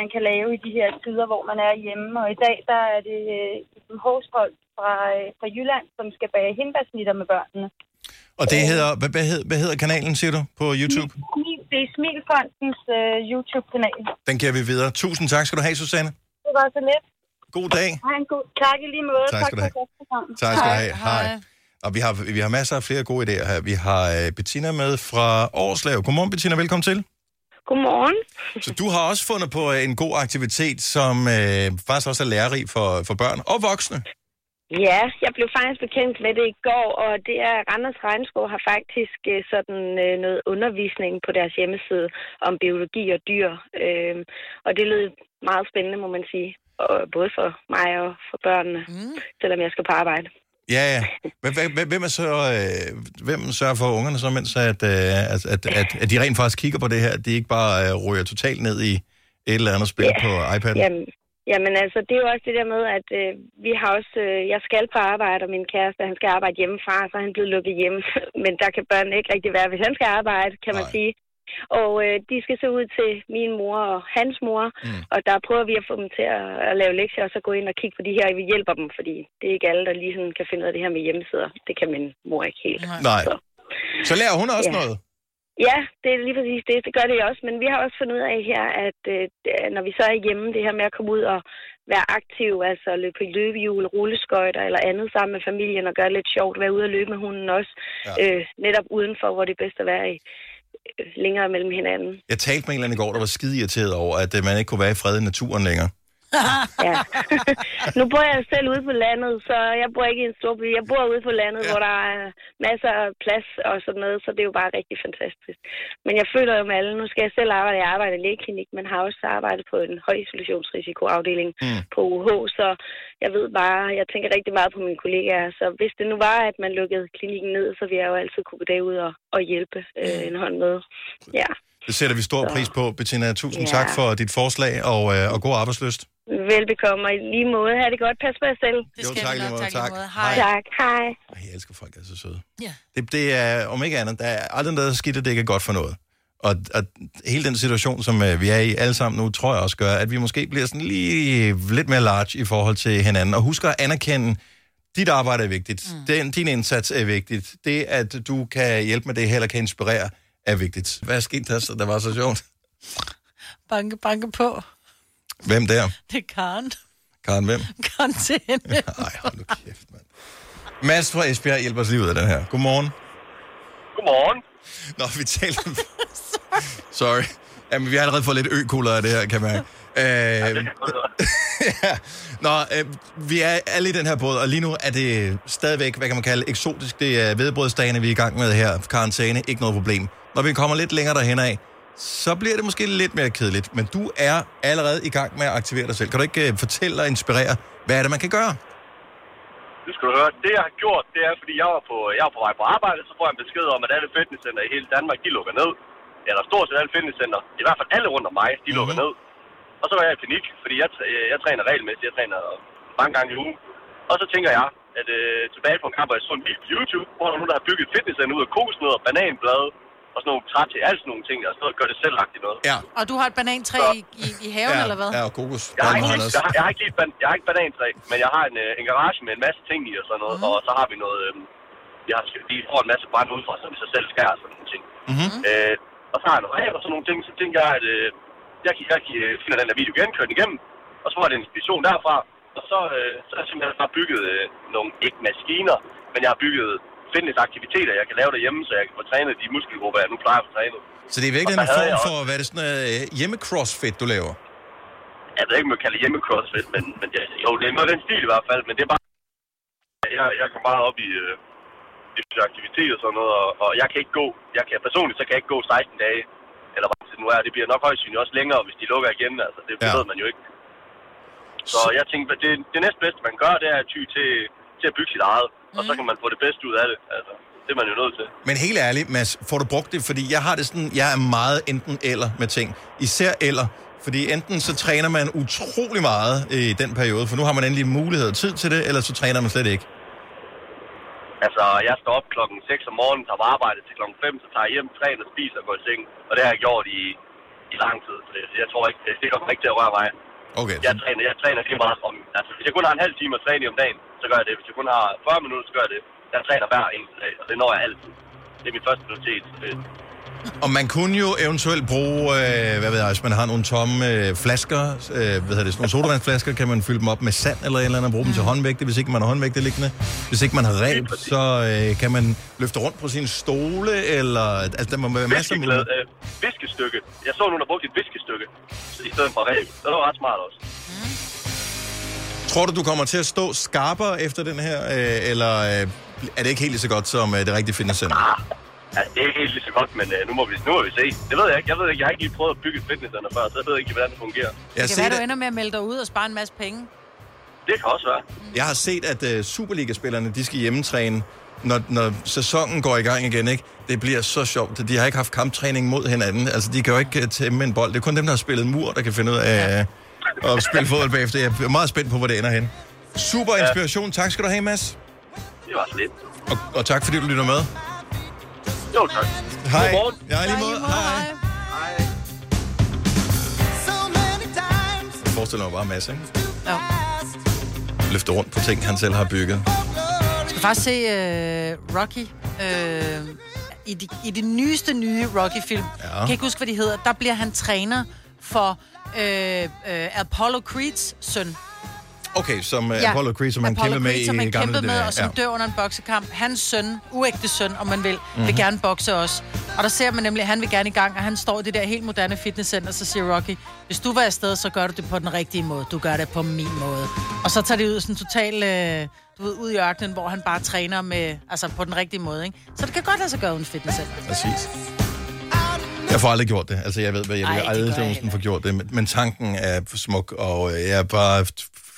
man kan lave i de her tider, hvor man er hjemme. Og i dag, der er det øh, en Horsvold fra, øh, fra Jylland, som skal bage hindbærsnitter med børnene. Og det hedder, hvad, hvad, hedder, hvad hedder kanalen, siger du, på YouTube? Det er Smilfondens øh, YouTube-kanal. Den giver vi videre. Tusind tak skal du have, Susanne. Det var så lidt. God dag. Ha' en god tak i lige måde. Tak skal du have. Tak skal du have. Hej. Og vi har, vi har masser af flere gode idéer her. Vi har øh, Bettina med fra Årslev. Godmorgen, Bettina. Velkommen til. Godmorgen. Så du har også fundet på øh, en god aktivitet, som øh, faktisk også er lærerig for, for børn og voksne. Ja, jeg blev faktisk bekendt med det i går, og det er Randers Regnskov har faktisk øh, sådan noget undervisning på deres hjemmeside om biologi og dyr. Øh, og det lød meget spændende, må man sige. Både for mig og for børnene, mm. selvom jeg skal på arbejde. Ja, ja. Men hvem- er så, øh, hvem sørger for ungerne så, mens at, øh, at, at, at, at de rent faktisk kigger på det her, at de ikke bare øh, ryger totalt ned i et eller andet spil Ja. på iPad'en? Jamen, jamen altså, det er jo også det der med, at øh, vi har også, øh, jeg skal på arbejde, og min kæreste, han skal arbejde hjemmefra, så er han blevet lukket hjemme. Men der kan børn ikke rigtig være, hvis han skal arbejde, kan man sige. Og øh, de skal så ud til min mor og hans mor, mm. og der prøver vi at få dem til at, at lave lektier, og så gå ind og kigge på de her, og vi hjælper dem, fordi det er ikke alle, der lige sådan kan finde ud af det her med hjemmesider. Det kan min mor ikke helt. Nej. Så. Så lærer hun også Ja. noget. Ja, det er lige præcis det. Det gør det også. Men vi har også fundet ud af her, at øh, når vi så er hjemme, det her med at komme ud og være aktiv, altså løbe på løbehjul, rulleskøjter eller andet sammen med familien og gøre det lidt sjovt, være ude og løbe med hunden også. Ja. Øh, netop udenfor, hvor det er bedst at være i, længere mellem hinanden. Jeg talte med en eller anden i går, der var skide irriteret over, at øh, man ikke kunne være i fred i naturen længere ja. nu bor jeg selv ude på landet, så jeg bor ikke i en stor by. Jeg bor ude på landet, ja. hvor der er masser af plads og sådan noget, så det er jo bare rigtig fantastisk. Men jeg føler jo med alle, nu skal jeg selv arbejde, jeg arbejder i lægeklinik, men har også arbejdet på en høj isolationsrisikoafdeling mm. på UH, så jeg ved bare, jeg tænker rigtig meget på mine kollegaer, så hvis det nu var, at man lukkede klinikken ned, så ville jeg jo altid kunne gå derud og, og hjælpe øh, en hånd med. Ja. Det sætter vi stor pris på, Bettina. Tusind Ja. tak for dit forslag, og, øh, og god arbejdsløst. Velbekomme, og i lige måde. Ha' det godt. Pas på jer selv. Det Jo, tak lige måde. Tak. Hej. Tak. Hej. Jeg elsker folk, der er så søde. Ja. Det, det er, om ikke andet, der er aldrig noget skidt, det ikke er godt for noget. Og, og hele den situation, som øh, vi er i alle sammen nu, tror jeg også gør, at vi måske bliver sådan lige lidt mere large i forhold til hinanden. Og husk at anerkende, dit arbejde er vigtigt. Mm. Den, din indsats er vigtigt. Det, at du kan hjælpe med det, eller kan inspirere, er vigtigt. Hvad er sket der, så der var så sjovt? Banke, banke på. Hvem der? Det er Karen. Karen, hvem? Karantæne. Nej, hold nu kæft, mand. Mads fra Esbjerg hjælper os lige ud af den her. Godmorgen. Godmorgen. Nå, vi taler... Sorry. Jamen, vi har allerede fået lidt ø af det her, kan man mærke. Øh, ja. Nå, øh, vi er alle i den her båd, og lige nu er det stadigvæk, hvad kan man kalde, eksotisk. Det er vedbrødsdagene, vi er i gang med her. Karantæne, ikke noget problem. Når vi kommer lidt længere derhen af, så bliver det måske lidt mere kedeligt. Men du er allerede i gang med at aktivere dig selv. Kan du ikke øh, fortælle og inspirere, hvad er det, man kan gøre? Nu skal du høre, det jeg har gjort, det er, fordi jeg var på, jeg var på vej på arbejde, så får jeg en besked om, at alle fitnesscenter i hele Danmark, de lukker ned. Eller stort set alle fitnesscenter, i hvert fald alle rundt om mig, de lukker ned. Og så var jeg i panik, fordi jeg, træ- jeg træner regelmæssigt, jeg træner mange gange i ugen. Og så tænker jeg, at øh, tilbage på en kamp, hvor jeg så en video på YouTube, hvor der er nogen, der har bygget et fitnesscenter ud af kokosnødder, bananblade og sådan nogle træt til alt sådan nogle ting, og sådan noget, gør det selvagtigt noget. Ja. Og du har et banantræ i, i, i haven, ja, eller hvad? Ja, og kokos. Jeg har, ikke, jeg, har, jeg, har ikke lige et ban, jeg har ikke banantræ, men jeg har en, øh, en garage med en masse ting i og sådan noget, mm. og så har vi noget, øh, vi har vi får en masse brænde ud fra, som vi så selv skærer og sådan nogle ting. Mm-hmm. Øh, og så har jeg noget ræb og sådan nogle ting, så tænker jeg, at øh, jeg, jeg, jeg øh, finder den der video igen, kører den igennem, og så får jeg en inspiration derfra, og så, øh, så har jeg simpelthen bare bygget øh, nogle, ikke maskiner, men jeg har bygget fitnessaktiviteter, jeg kan lave derhjemme, så jeg kan få trænet de muskelgrupper, jeg nu plejer at få trænet. Så det er virkelig en form for, hvad er det sådan noget øh, hjemme-crossfit, du laver? jeg ved ikke, om jeg kalder det hjemme-crossfit, men, men det, jo, det er noget den stil i hvert fald, men det er bare, jeg, jeg går meget op i, øh, i aktivitet og sådan noget, og, og jeg kan ikke gå, jeg kan personligt, så kan jeg ikke gå 16 dage, eller hvad det nu er, det bliver nok højst sandsynligt også længere, hvis de lukker igen, altså det, det Ja. ved man jo ikke. Så jeg tænkte, at det, det næstbedste, man gør, det er at ty til, til at bygge sit eget, og så kan man få det bedste ud af det, altså, det er man jo nødt til. Men helt ærligt, Mads, får du brugt det? Fordi jeg har det sådan, jeg er meget enten eller med ting. Især eller. Fordi enten så træner man utrolig meget i den periode, for nu har man endelig mulighed og tid til det, eller så træner man slet ikke. Altså, jeg står op klokken 6 om morgenen, tager på arbejde til klokken 5, så tager jeg hjem, træner, spiser og går i seng. Og det har jeg gjort i, i lang tid. Så det, jeg tror ikke, det, det kommer ikke til at røre mig. Okay. Jeg træner, jeg træner lige meget om. Altså, hvis jeg kun har en halv time at træne i om dagen, så gør jeg det. Hvis jeg kun har 40 minutter, så gør jeg det. Jeg træner hver eneste dag, og det når jeg altid. Det er min første prioritet. Øh, Og man kunne jo eventuelt bruge, øh, hvad ved jeg, hvis man har nogle tomme øh, flasker, øh, hvad hedder det, sådan nogle sodavandsflasker, kan man fylde dem op med sand eller et eller andet, og bruge dem til håndvægte, hvis ikke man har håndvægte liggende. Hvis ikke man har reb, så øh, kan man løfte rundt på sine stole, eller, altså der må være masser af muligheder. øh, viskestykke. Jeg så nogen, der brugte et viskestykke i stedet for ræb. Det var ret smart også. Tror du, du kommer til at stå skarpere efter den her, øh, eller øh, er det ikke helt lige så godt som øh, det rigtige fitnesscenter? Ja, det er ikke helt lige så godt, men øh, nu, må vi, nu må vi se. Det ved jeg ikke. Jeg ved ikke, jeg har ikke lige prøvet at bygge et fitnesscenter før, så jeg ved ikke, hvordan det fungerer. Jeg Det kan være, du ender med at melde dig ud og spare en masse penge. Det kan også være. Jeg har set, at uh, Superliga-spillerne, de skal hjemmetræne, når, når sæsonen går i gang igen, ikke? Det bliver så sjovt. De har ikke haft kamptræning mod hinanden. Altså, de kan jo ikke uh, tæmme en bold. Det er kun dem, der har spillet mur, der kan finde ud af uh, at spille fodbold bagefter. Jeg er meget spændt på, hvor det ender hen. Super inspiration. Tak skal du have, Mads. Det var så lidt. Og, og tak, fordi du lytter med. Jo, tak. Hej. Godmorgen. Ja, lige måde. Hej. Jeg forestiller mig bare Mads, ikke? Ja. Løfter rundt på ting, han selv har bygget. Jeg skal faktisk se uh, Rocky. Uh, i, de, I de nyeste nye Rocky-film, ja. kan jeg ikke huske, hvad de hedder, der bliver han træner for uh, uh, Apollo Creeds søn. Okay, som uh, Apollo Creed, som han Apollo kæmpede med som i gamle kæmpede med, og som Ja. dør under en boksekamp. Hans søn, uægte søn, om man vil, mm-hmm. Mhm. vil gerne bokse også. Og der ser man nemlig, at han vil gerne i gang, og han står i det der helt moderne fitnesscenter, så siger Rocky, hvis du var afsted, så gør du det på den rigtige måde. Du gør det på min måde. Og så tager det ud sådan total, øh, du ved, ud i ørkenen, hvor han bare træner med, altså på den rigtige måde, ikke? Så det kan godt lade sig gøre uden fitnesscenter. Præcis. Jeg får aldrig gjort det. Altså, jeg ved, hvad jeg vil aldrig jeg nogensinde få gjort det. Men, men tanken er smuk, og øh, jeg er bare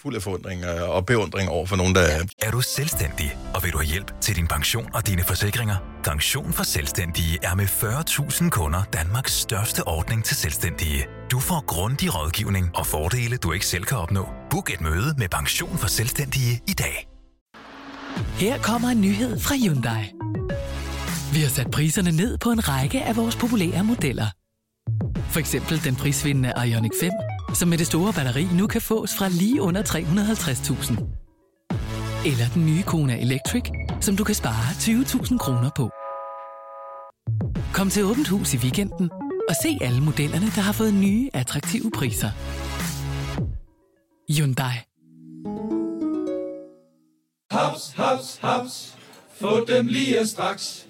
fuld af forundring øh, og beundring over for nogen, der er... Er du selvstændig, og vil du have hjælp til din pension og dine forsikringer? Pension for Selvstændige er med 40.000 kunder Danmarks største ordning til selvstændige. Du får grundig rådgivning og fordele, du ikke selv kan opnå. Book et møde med Pension for Selvstændige i dag. Her kommer en nyhed fra Hyundai. Vi har sat priserne ned på en række af vores populære modeller. For eksempel den prisvindende Ioniq 5, som med det store batteri nu kan fås fra lige under 350.000. Eller den nye Kona Electric, som du kan spare 20.000 kroner på. Kom til Åbent Hus i weekenden og se alle modellerne, der har fået nye, attraktive priser. Hyundai. Haps, haps, haps. Få dem lige straks.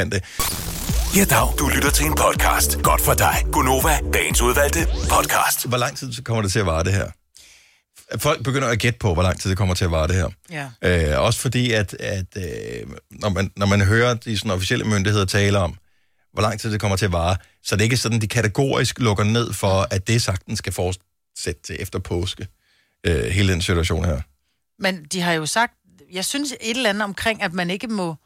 Kan det. Ja, dag. Du lytter til en podcast. Godt for dig. Gunova, dagens udvalgte podcast. Hvor lang tid kommer det til at vare det her? Folk begynder at gætte på, hvor lang tid det kommer til at vare det her. Ja. Øh, også fordi, at, at øh, når, man, når man hører de sådan, officielle myndigheder tale om, hvor lang tid det kommer til at vare, så det er ikke sådan, de kategorisk lukker ned for, at det sagtens skal fortsætte til efter påske. Øh, hele den situation her. Men de har jo sagt, jeg synes et eller andet omkring, at man ikke må,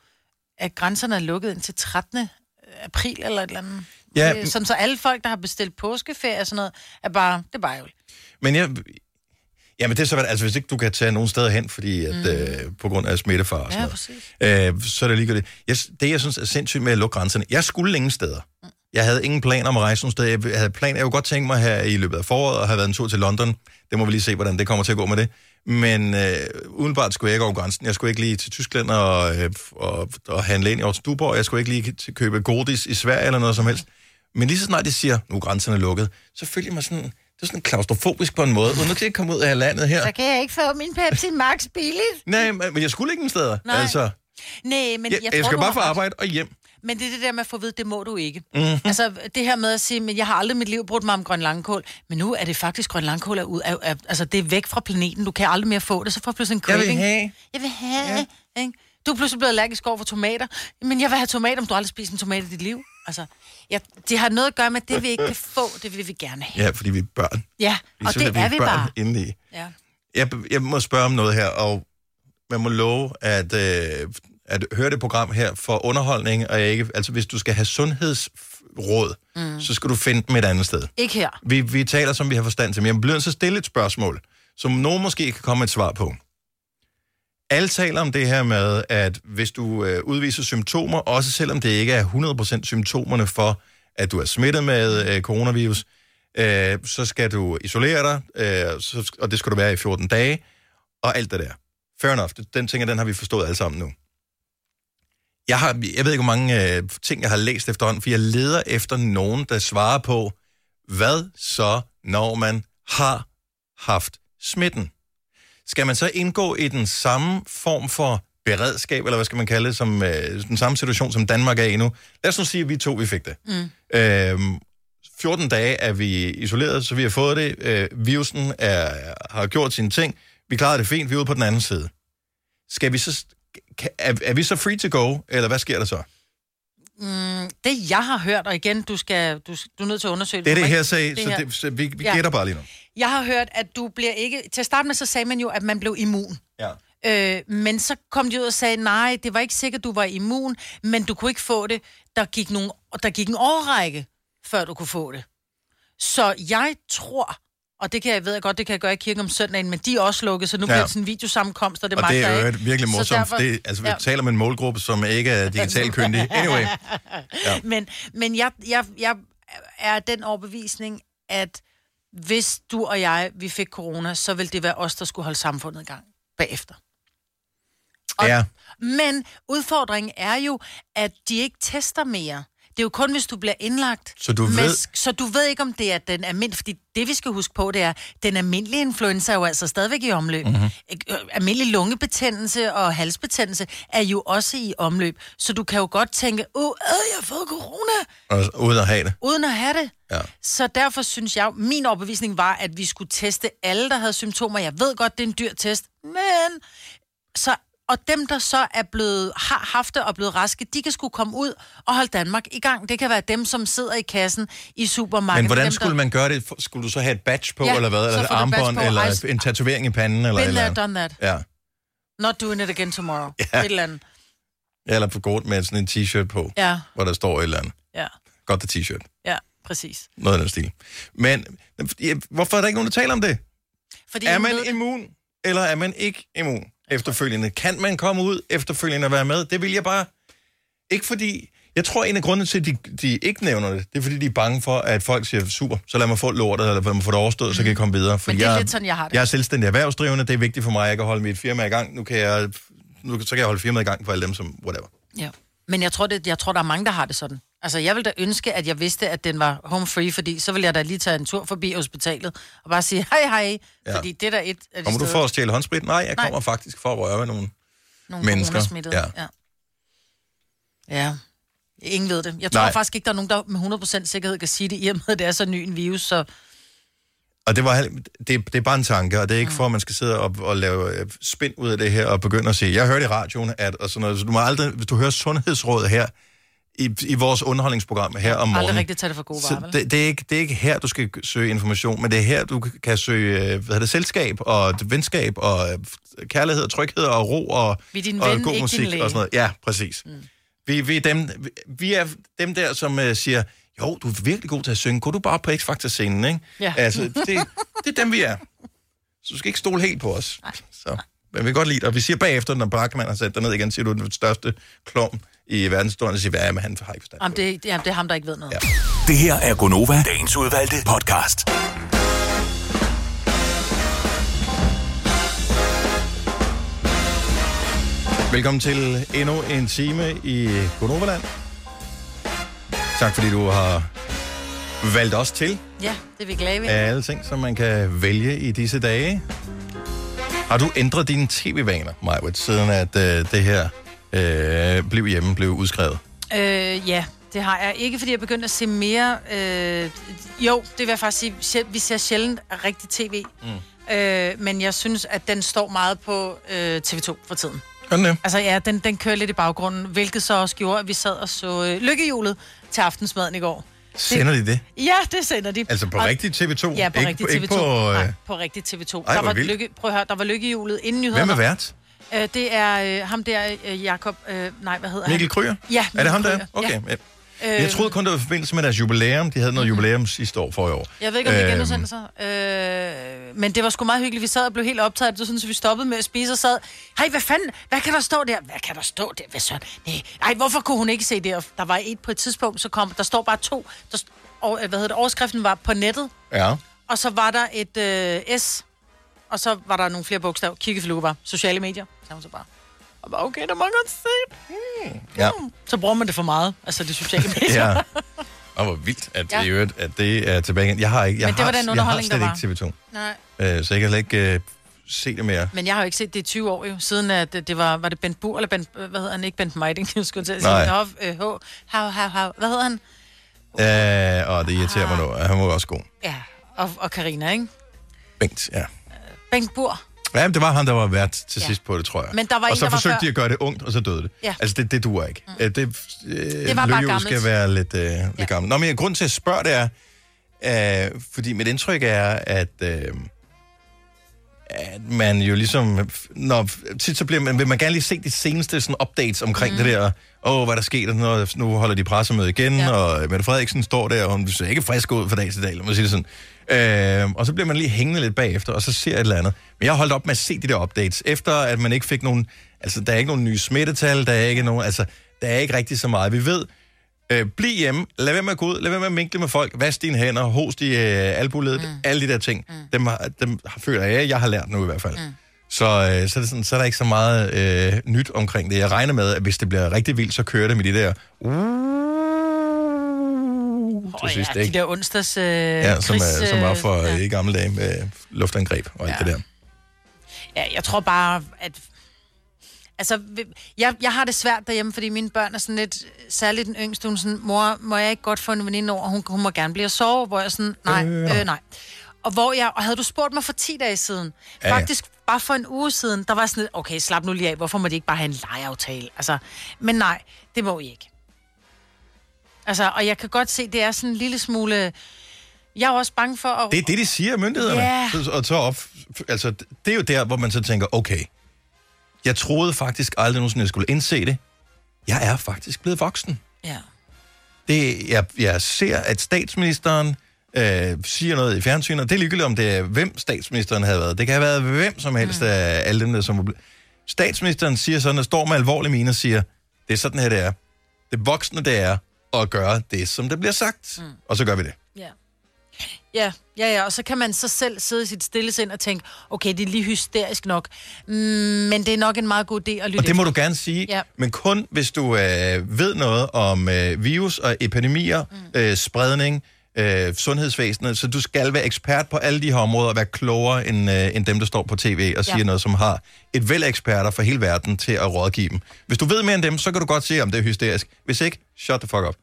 at grænserne er lukket indtil 13. april eller et eller andet. Ja, Øh, Sådan så alle folk, der har bestilt påskeferie og sådan noget, er bare, det er bare ærgerligt. Men jeg... Jamen det er så, altså hvis ikke du kan tage nogen steder hen, fordi at, mm. øh, på grund af smittefar og sådan Ja, noget, præcis. øh, så er det ligegyldigt. Jeg, det, jeg synes er sindssygt med at lukke grænserne, jeg skulle ingen steder. Jeg havde ingen planer om at rejse nogen steder. Jeg havde plan, jeg kunne godt tænke mig her i løbet af foråret at have været en tur til London. Det må vi lige se, hvordan det kommer til at gå med det. Men øh, udenbart skulle jeg ikke over grænsen. Jeg skulle ikke lige til Tyskland og, øh, og, og handle ind i Aarhus Duborg. Jeg skulle ikke lige til købe godis i Sverige eller noget som helst. Men lige så snart de siger, nu er grænserne lukket, så føler jeg mig sådan, det er sådan klaustrofobisk på en måde. Uden at ikke komme ud af landet her. Så kan jeg ikke få min Pepsi Max billigt. Nej, men jeg skulle ikke nogen steder. Nej. Altså, Nej, men jeg, jeg, jeg, tror, skal bare få arbejde og hjem. Men det er det der med at få at vide, det må du ikke. Mhm. Altså, det her med at sige, men jeg har aldrig i mit liv brugt mig om grøn langkål, men nu er det faktisk grøn langkål er ud af, er, altså det er væk fra planeten, du kan aldrig mere få det, så får du pludselig en Jeg vil craving. have. Jeg vil have. Ja. Ikke? Du er pludselig blevet allergisk over for tomater, men jeg vil have tomater, om du aldrig spist en tomat i dit liv. Altså, ja, det har noget at gøre med, at det vi ikke kan få, det vil vi gerne have. Ja, fordi vi er børn. Ja, og synes, det er vi børn bare. Indeni. Ja. Jeg, jeg må spørge om noget her, og man må love, at, øh, at høre det program her for underholdning, og ikke, altså hvis du skal have sundhedsråd, mm. så skal du finde dem et andet sted. Ikke her. Vi, vi taler, som vi har forstand til, men jeg bliver at stille et spørgsmål, som nogen måske kan komme et svar på. Alle taler om det her med, at hvis du øh, udviser symptomer, også selvom det ikke er 100% symptomerne for, at du er smittet med øh, coronavirus, øh, så skal du isolere dig, øh, så, og det skal du være i 14 dage, og alt det der. Fair enough. Den ting, den har vi forstået alle sammen nu. Jeg, har, jeg ved ikke, hvor mange øh, ting, jeg har læst efterhånden, for jeg leder efter nogen, der svarer på, hvad så, når man har haft smitten? Skal man så indgå i den samme form for beredskab, eller hvad skal man kalde det, som øh, den samme situation, som Danmark er i nu? Lad os nu sige, at vi to, vi fik det. Mm. Øhm, 14 dage er vi isoleret, så vi har fået det. Øh, virusen er, har gjort sine ting. Vi klarede det fint, vi er ude på den anden side. Skal vi så, kan, er, er vi så free to go, eller hvad sker der så? Mm, det jeg har hørt, og igen, du, skal, du, du er nødt til at undersøge Det er Du det her sag, så, det, så vi, vi Ja. gætter bare lige nu. Jeg har hørt, at du bliver ikke... Til at starte med, så sagde man jo, at man blev immun. Ja. Øh, men så kom de ud og sagde, nej, det var ikke sikkert, du var immun, men du kunne ikke få det. Der gik, nogle, der gik en årrække, før du kunne få det. Så jeg tror, Og det kan jeg ved jeg godt, det kan jeg gøre i kirken om søndagen, men de er også lukket, så nu Ja. bliver det sådan en videosammenkomst, og det og magter det er jo ikke. virkelig Så morsomt. derfor- Det, altså, vi Ja. taler med en målgruppe, som ikke er digitalt kyndig. Anyway. Ja. Men, men jeg, jeg, jeg er den overbevisning, at hvis du og jeg, vi fik corona, så vil det være os, der skulle holde samfundet i gang bagefter. Ja. Men udfordringen er jo, at de ikke tester mere. Det er jo kun, hvis du bliver indlagt. Så du med, ved- Så du ved ikke, om det er den almindelige... Fordi det, vi skal huske på, det er, den almindelige influenza er jo altså stadigvæk i omløb. Mhm. Mm-hmm. Almindelig lungebetændelse og halsbetændelse er jo også i omløb. Så du kan jo godt tænke, åh, øh, jeg har fået corona, Og, uden at have det. uden at have det. Ja. Så derfor synes jeg, min overbevisning var, at vi skulle teste alle, der havde symptomer. Jeg ved godt, det er en dyr test, men... Så, og dem, der så er blevet, har haft det og blevet raske, de kan skulle komme ud og holde Danmark i gang. Det kan være dem, som sidder i kassen i supermarkedet. Men hvordan dem, skulle man gøre det? Skulle du så have et badge på, Ja, eller hvad? Eller et armbånd, eller Ej, en tatovering i panden, eller Been eller there, done that. Ja. Not doing it again tomorrow. Ja. Et eller andet. Eller på godt med sådan en t-shirt på, Ja, hvor der står et eller andet. ja, Godt det t-shirt. ja, præcis. Noget af den stil. Men ja, hvorfor er der ikke nogen, der taler om det? Fordi er man immun, eller er man ikke immun efterfølgende? Kan man komme ud efterfølgende være med? Det vil jeg bare... Ikke fordi... Jeg tror, en af grundene til, at de, de ikke nævner det, det er, fordi de er bange for, at folk siger, super, så lad mig få lortet, eller lad mig få det overstået, så kan jeg komme videre. Fordi Mm. det er jeg, lidt sådan, jeg har det. Jeg er selvstændig erhvervsdrivende, det er vigtigt for mig, at jeg kan holde mit firma i gang. Nu kan jeg, nu, så kan jeg holde firmaet i gang for alle dem, som whatever. Ja. Men jeg tror, det, jeg tror, der er mange, der har det sådan. Altså, jeg vil da ønske, at jeg vidste, at den var home free, fordi så vil jeg da lige tage en tur forbi hospitalet og bare sige hej hej, Ja. fordi det er der et af de Kommer du for at stjæle håndsprit? Nej, jeg Nej. kommer faktisk for at røre ved nogle, nogle mennesker. Ja. ja. Ja. Ingen ved det. Jeg tror Nej. faktisk ikke, der er nogen, der med 100% sikkerhed kan sige det, i og med, at det er så ny en virus, så Og det, var, det, det er bare en tanke, og det er ikke for, at man skal sidde og, og lave øh, spind ud af det her og begynde at sige, jeg hørte i radioen, at og sådan noget, så du må aldrig, hvis du hører Sundhedsrådet her, i, i vores underholdningsprogram her om aldrig morgenen, rigtigt tage det for gode varer, det, det, er ikke, det er ikke her, du skal søge information, men det er her, du kan søge øh, hvad hedder det, selskab og venskab og øh, kærlighed og tryghed og ro og, Vi din og ven, god musik og sådan noget. Ja, præcis. Mm. Vi, vi, er dem, vi, er dem der, som øh, siger, jo, du er virkelig god til at synge. Gå du bare på X-Factor-scenen, ikke? Ja. Altså, det, det er dem, vi er. Så du skal ikke stole helt på os. Så. Men vi kan godt lide det. Og vi siger bagefter, når Bachmann har sat dig ned igen, siger du, den største klum i verdenshistorien, og siger, hvad er med han har ikke forstand. Jamen, det, jamen, det er ham, der ikke ved noget. Ja. Det her er Gonova, dagens udvalgte podcast. Velkommen til endnu en time i Gonoverland. Tak fordi du har valgt os til ja, det er vi glade ved. af alle ting, som man kan vælge i disse dage. Har du ændret dine tv-vaner, Majwit, siden at øh, det her øh, blev hjemme, blev udskrevet? Øh, ja, det har jeg. Ikke fordi jeg begyndte at se mere... Øh, jo, det vil jeg faktisk sige. Vi ser sjældent rigtig tv. Mm. Øh, men jeg synes, at den står meget på øh, TV2 for tiden. Den det? Altså ja, den, den kører lidt i baggrunden, hvilket så også gjorde, at vi sad og så øh, lykkehjulet til aftensmaden i går. Sender de det? Ja, det sender de. Altså på Og- rigtig TV2? Ja, på ikke, rigtig TV2. Ikke på, øh... Nej, på rigtig TV2. Ej, der var lykke, prøv at høre, der var lykkehjulet inden nyhederne. Hvem er vært? Øh, det er øh, ham der, øh, Jakob, øh, nej, hvad hedder Mikkel han? Kryger? Ja, Er det ham der? Okay. Ja. Ja. Øh, Jeg troede kun, det var i forbindelse med deres jubilæum. De havde noget jubilæum sidste år for i år. Jeg ved ikke, om det er Øhm, genudsendelser. Øh, men det var sgu meget hyggeligt. Vi sad og blev helt optaget. Det så vi stoppede med at spise og sad. Hej, hvad fanden? Hvad kan der stå der? Hvad kan der stå der? Hvad så? Nej, Ej, hvorfor kunne hun ikke se det? Og Der var et på et tidspunkt, så kom, der står bare to. Der, og, hvad hedder det? Overskriften var på nettet. Ja. Og så var der et øh, S. Og så var der nogle flere bogstaver. Kiggefluge var sociale medier. Var hun så bare. Og bare, okay, der må godt se det. Hmm. Ja. Så bruger man det for meget. Altså det sociale medier. ja. Og hvor vildt, at, Ja. ja. det, at det er tilbage igen. Jeg har ikke, jeg Men det har, var den jeg har slet ikke TV2. Nej. Øh, så jeg kan slet ikke øh, se det mere. Men jeg har jo ikke set det i 20 år jo, siden at det, det var, var det Bent Bur, eller Bent, øh, hvad hedder han, ikke Bent Meiding, jeg skulle til at sige. Nå, øh, H, hav, hav, hav, hvad hedder han? Øh, og det irriterer mig nu. Han var også god. Ja, og, og Karina, ikke? Bengt, ja. Bengt Bur. Ja, men det var ham, der var vært til Ja. sidst på det, tror jeg. Men der var og en, så der var forsøgte før- de at gøre det ungt, og så døde det. Ja. Altså, det, det duer ikke. Mm. Det, øh, det var bare lykkehjul skal gammelt. være lidt, øh, lidt gammelt. Nå, men grund til at spørge det er, øh, fordi mit indtryk er, at, øh, at man jo ligesom, når, tit så bliver man, vil man gerne lige se de seneste sådan, updates omkring mm. det der, åh, hvad der sker, nu, nu holder de pressemøde igen, ja. og Mette Frederiksen står der, og hun ser ikke frisk ud fra dag til dag, lad mig sige det sådan. Øh, og så bliver man lige hængende lidt bagefter, og så ser jeg et eller andet. Men jeg har holdt op med at se de der updates, efter at man ikke fik nogen, altså der er ikke nogen nye smittetal, der er ikke nogen, altså der er ikke rigtig så meget. Vi ved, øh, bliv hjemme, lad være med at gå ud, lad være med at minkle med folk, vask dine hænder, host i øh, albuledet, mm. alle de der ting. Mm. Dem, har, dem føler jeg, jeg har lært nu i hvert fald. Mm. Så, øh, så, er det sådan, så er der ikke så meget øh, nyt omkring det. Jeg regner med, at hvis det bliver rigtig vildt, så kører det med de der... Uh, Åh ja, de der onsdags øh, Ja, som, er, som var for øh, øh, i gamle dage med luftangreb og alt Ja. det der. Ja, jeg tror bare, at... Altså, jeg, jeg har det svært derhjemme, fordi mine børn er sådan lidt... Særligt den yngste, hun sådan, mor, må jeg ikke godt få en veninde over? Hun, hun må gerne blive at sove, hvor jeg sådan, nej, Øh. øh, nej. Og hvor jeg, og havde du spurgt mig for 10 dage siden, Ja, ja. faktisk bare for en uge siden, der var sådan lidt, okay, slap nu lige af, hvorfor må de ikke bare have en legeaftale? Altså, men nej, det må I ikke. Altså, og jeg kan godt se, det er sådan en lille smule... Jeg er også bange for at... Det er det, de siger, myndighederne. Så- Og så op, altså, det er jo der, hvor man så tænker, okay, jeg troede faktisk aldrig nogensinde, jeg skulle indse det. Jeg er faktisk blevet voksen. Ja. Det, jeg, jeg ser, at statsministeren øh, siger noget i fjernsynet, og det er ligegyldigt, om det er, hvem statsministeren havde været. Det kan have været hvem som helst mm. af alle dem, der som... var ble- Statsministeren siger sådan, og står med alvorlig mine og siger, det er sådan her, det er. Det voksne, det er at gøre det, som der bliver sagt. Mm. Og så gør vi det. Ja. Ja, ja, ja, og så kan man så selv sidde i sit stille sind og tænke, okay, det er lige hysterisk nok, mm, men det er nok en meget god idé at lytte Og det må du efter. gerne sige, Ja. men kun hvis du øh, ved noget om øh, virus og epidemier, mm. øh, spredning, øh, sundhedsvæsenet, så du skal være ekspert på alle de her områder og være klogere end, øh, end dem, der står på tv og siger Ja. noget, som har et væld eksperter fra hele verden til at rådgive dem. Hvis du ved mere end dem, så kan du godt sige, om det er hysterisk. Hvis ikke, shut the fuck up.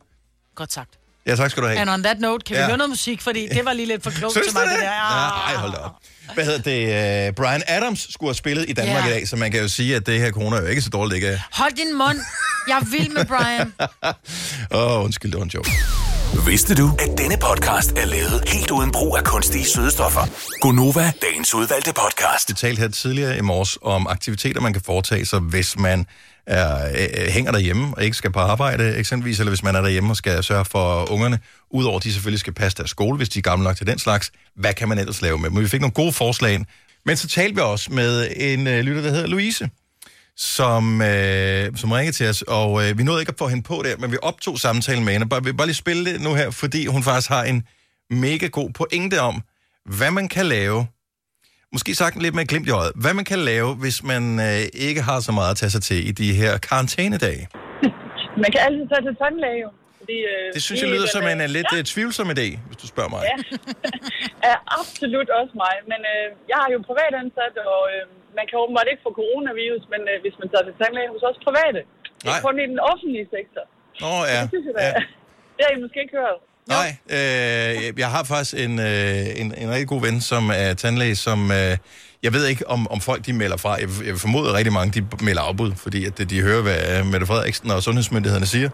Godt sagt. Ja, tak skal du have. And on that note, kan vi Ja. høre noget musik, fordi det var lige lidt for klogt til mig, det? det der. Nej, hold da op. Hvad hedder det? Uh, Brian Adams skulle have spillet i Danmark Ja. i dag, så man kan jo sige, at det her corona er jo ikke så dårligt, ikke? Hold din mund. Jeg vild med Brian. Åh, oh, undskyld, det var en joke. Vidste du, at denne podcast er lavet helt uden brug af kunstige sødestoffer? Gonova, dagens udvalgte podcast. Vi talte her tidligere i morges om aktiviteter, man kan foretage sig, hvis man er, øh, øh, hænger derhjemme og ikke skal på arbejde eksempelvis, eller hvis man er derhjemme og skal sørge for ungerne, udover at de selvfølgelig skal passe deres skole, hvis de er gamle nok til den slags. Hvad kan man ellers lave med? Men vi fik nogle gode forslag ind. Men så talte vi også med en øh, lytter, der hedder Louise, som, øh, som ringede til os, og øh, vi nåede ikke at få hende på der, men vi optog samtalen med hende. Bare, vi bare lige spille det nu her, fordi hun faktisk har en mega god pointe om, hvad man kan lave måske sagt lidt med glimt i øjet, hvad man kan lave, hvis man øh, ikke har så meget at tage sig til i de her karantænedage. Man kan altid tage til tandlæge, jo. Fordi, øh, Det synes jeg lyder som øh, en, en lidt Ja, ja. tvivlsom idé, hvis du spørger mig. ja. er absolut også mig. Men øh, jeg er jo privatansat, og øh, man kan åbenbart ikke få coronavirus, men øh, hvis man tager til tandlæge hos os private. Det er Nej. kun i den offentlige sektor. Åh oh, ja. Det synes jeg da. ja. Det har I måske ikke hørt. Nej, øh, jeg har faktisk en, øh, en, en rigtig god ven, som er tandlæge, som... Øh, jeg ved ikke, om, om folk de melder fra. Jeg, jeg formoder rigtig mange, de melder afbud, fordi at de hører, hvad Mette Frederiksen og sundhedsmyndighederne siger.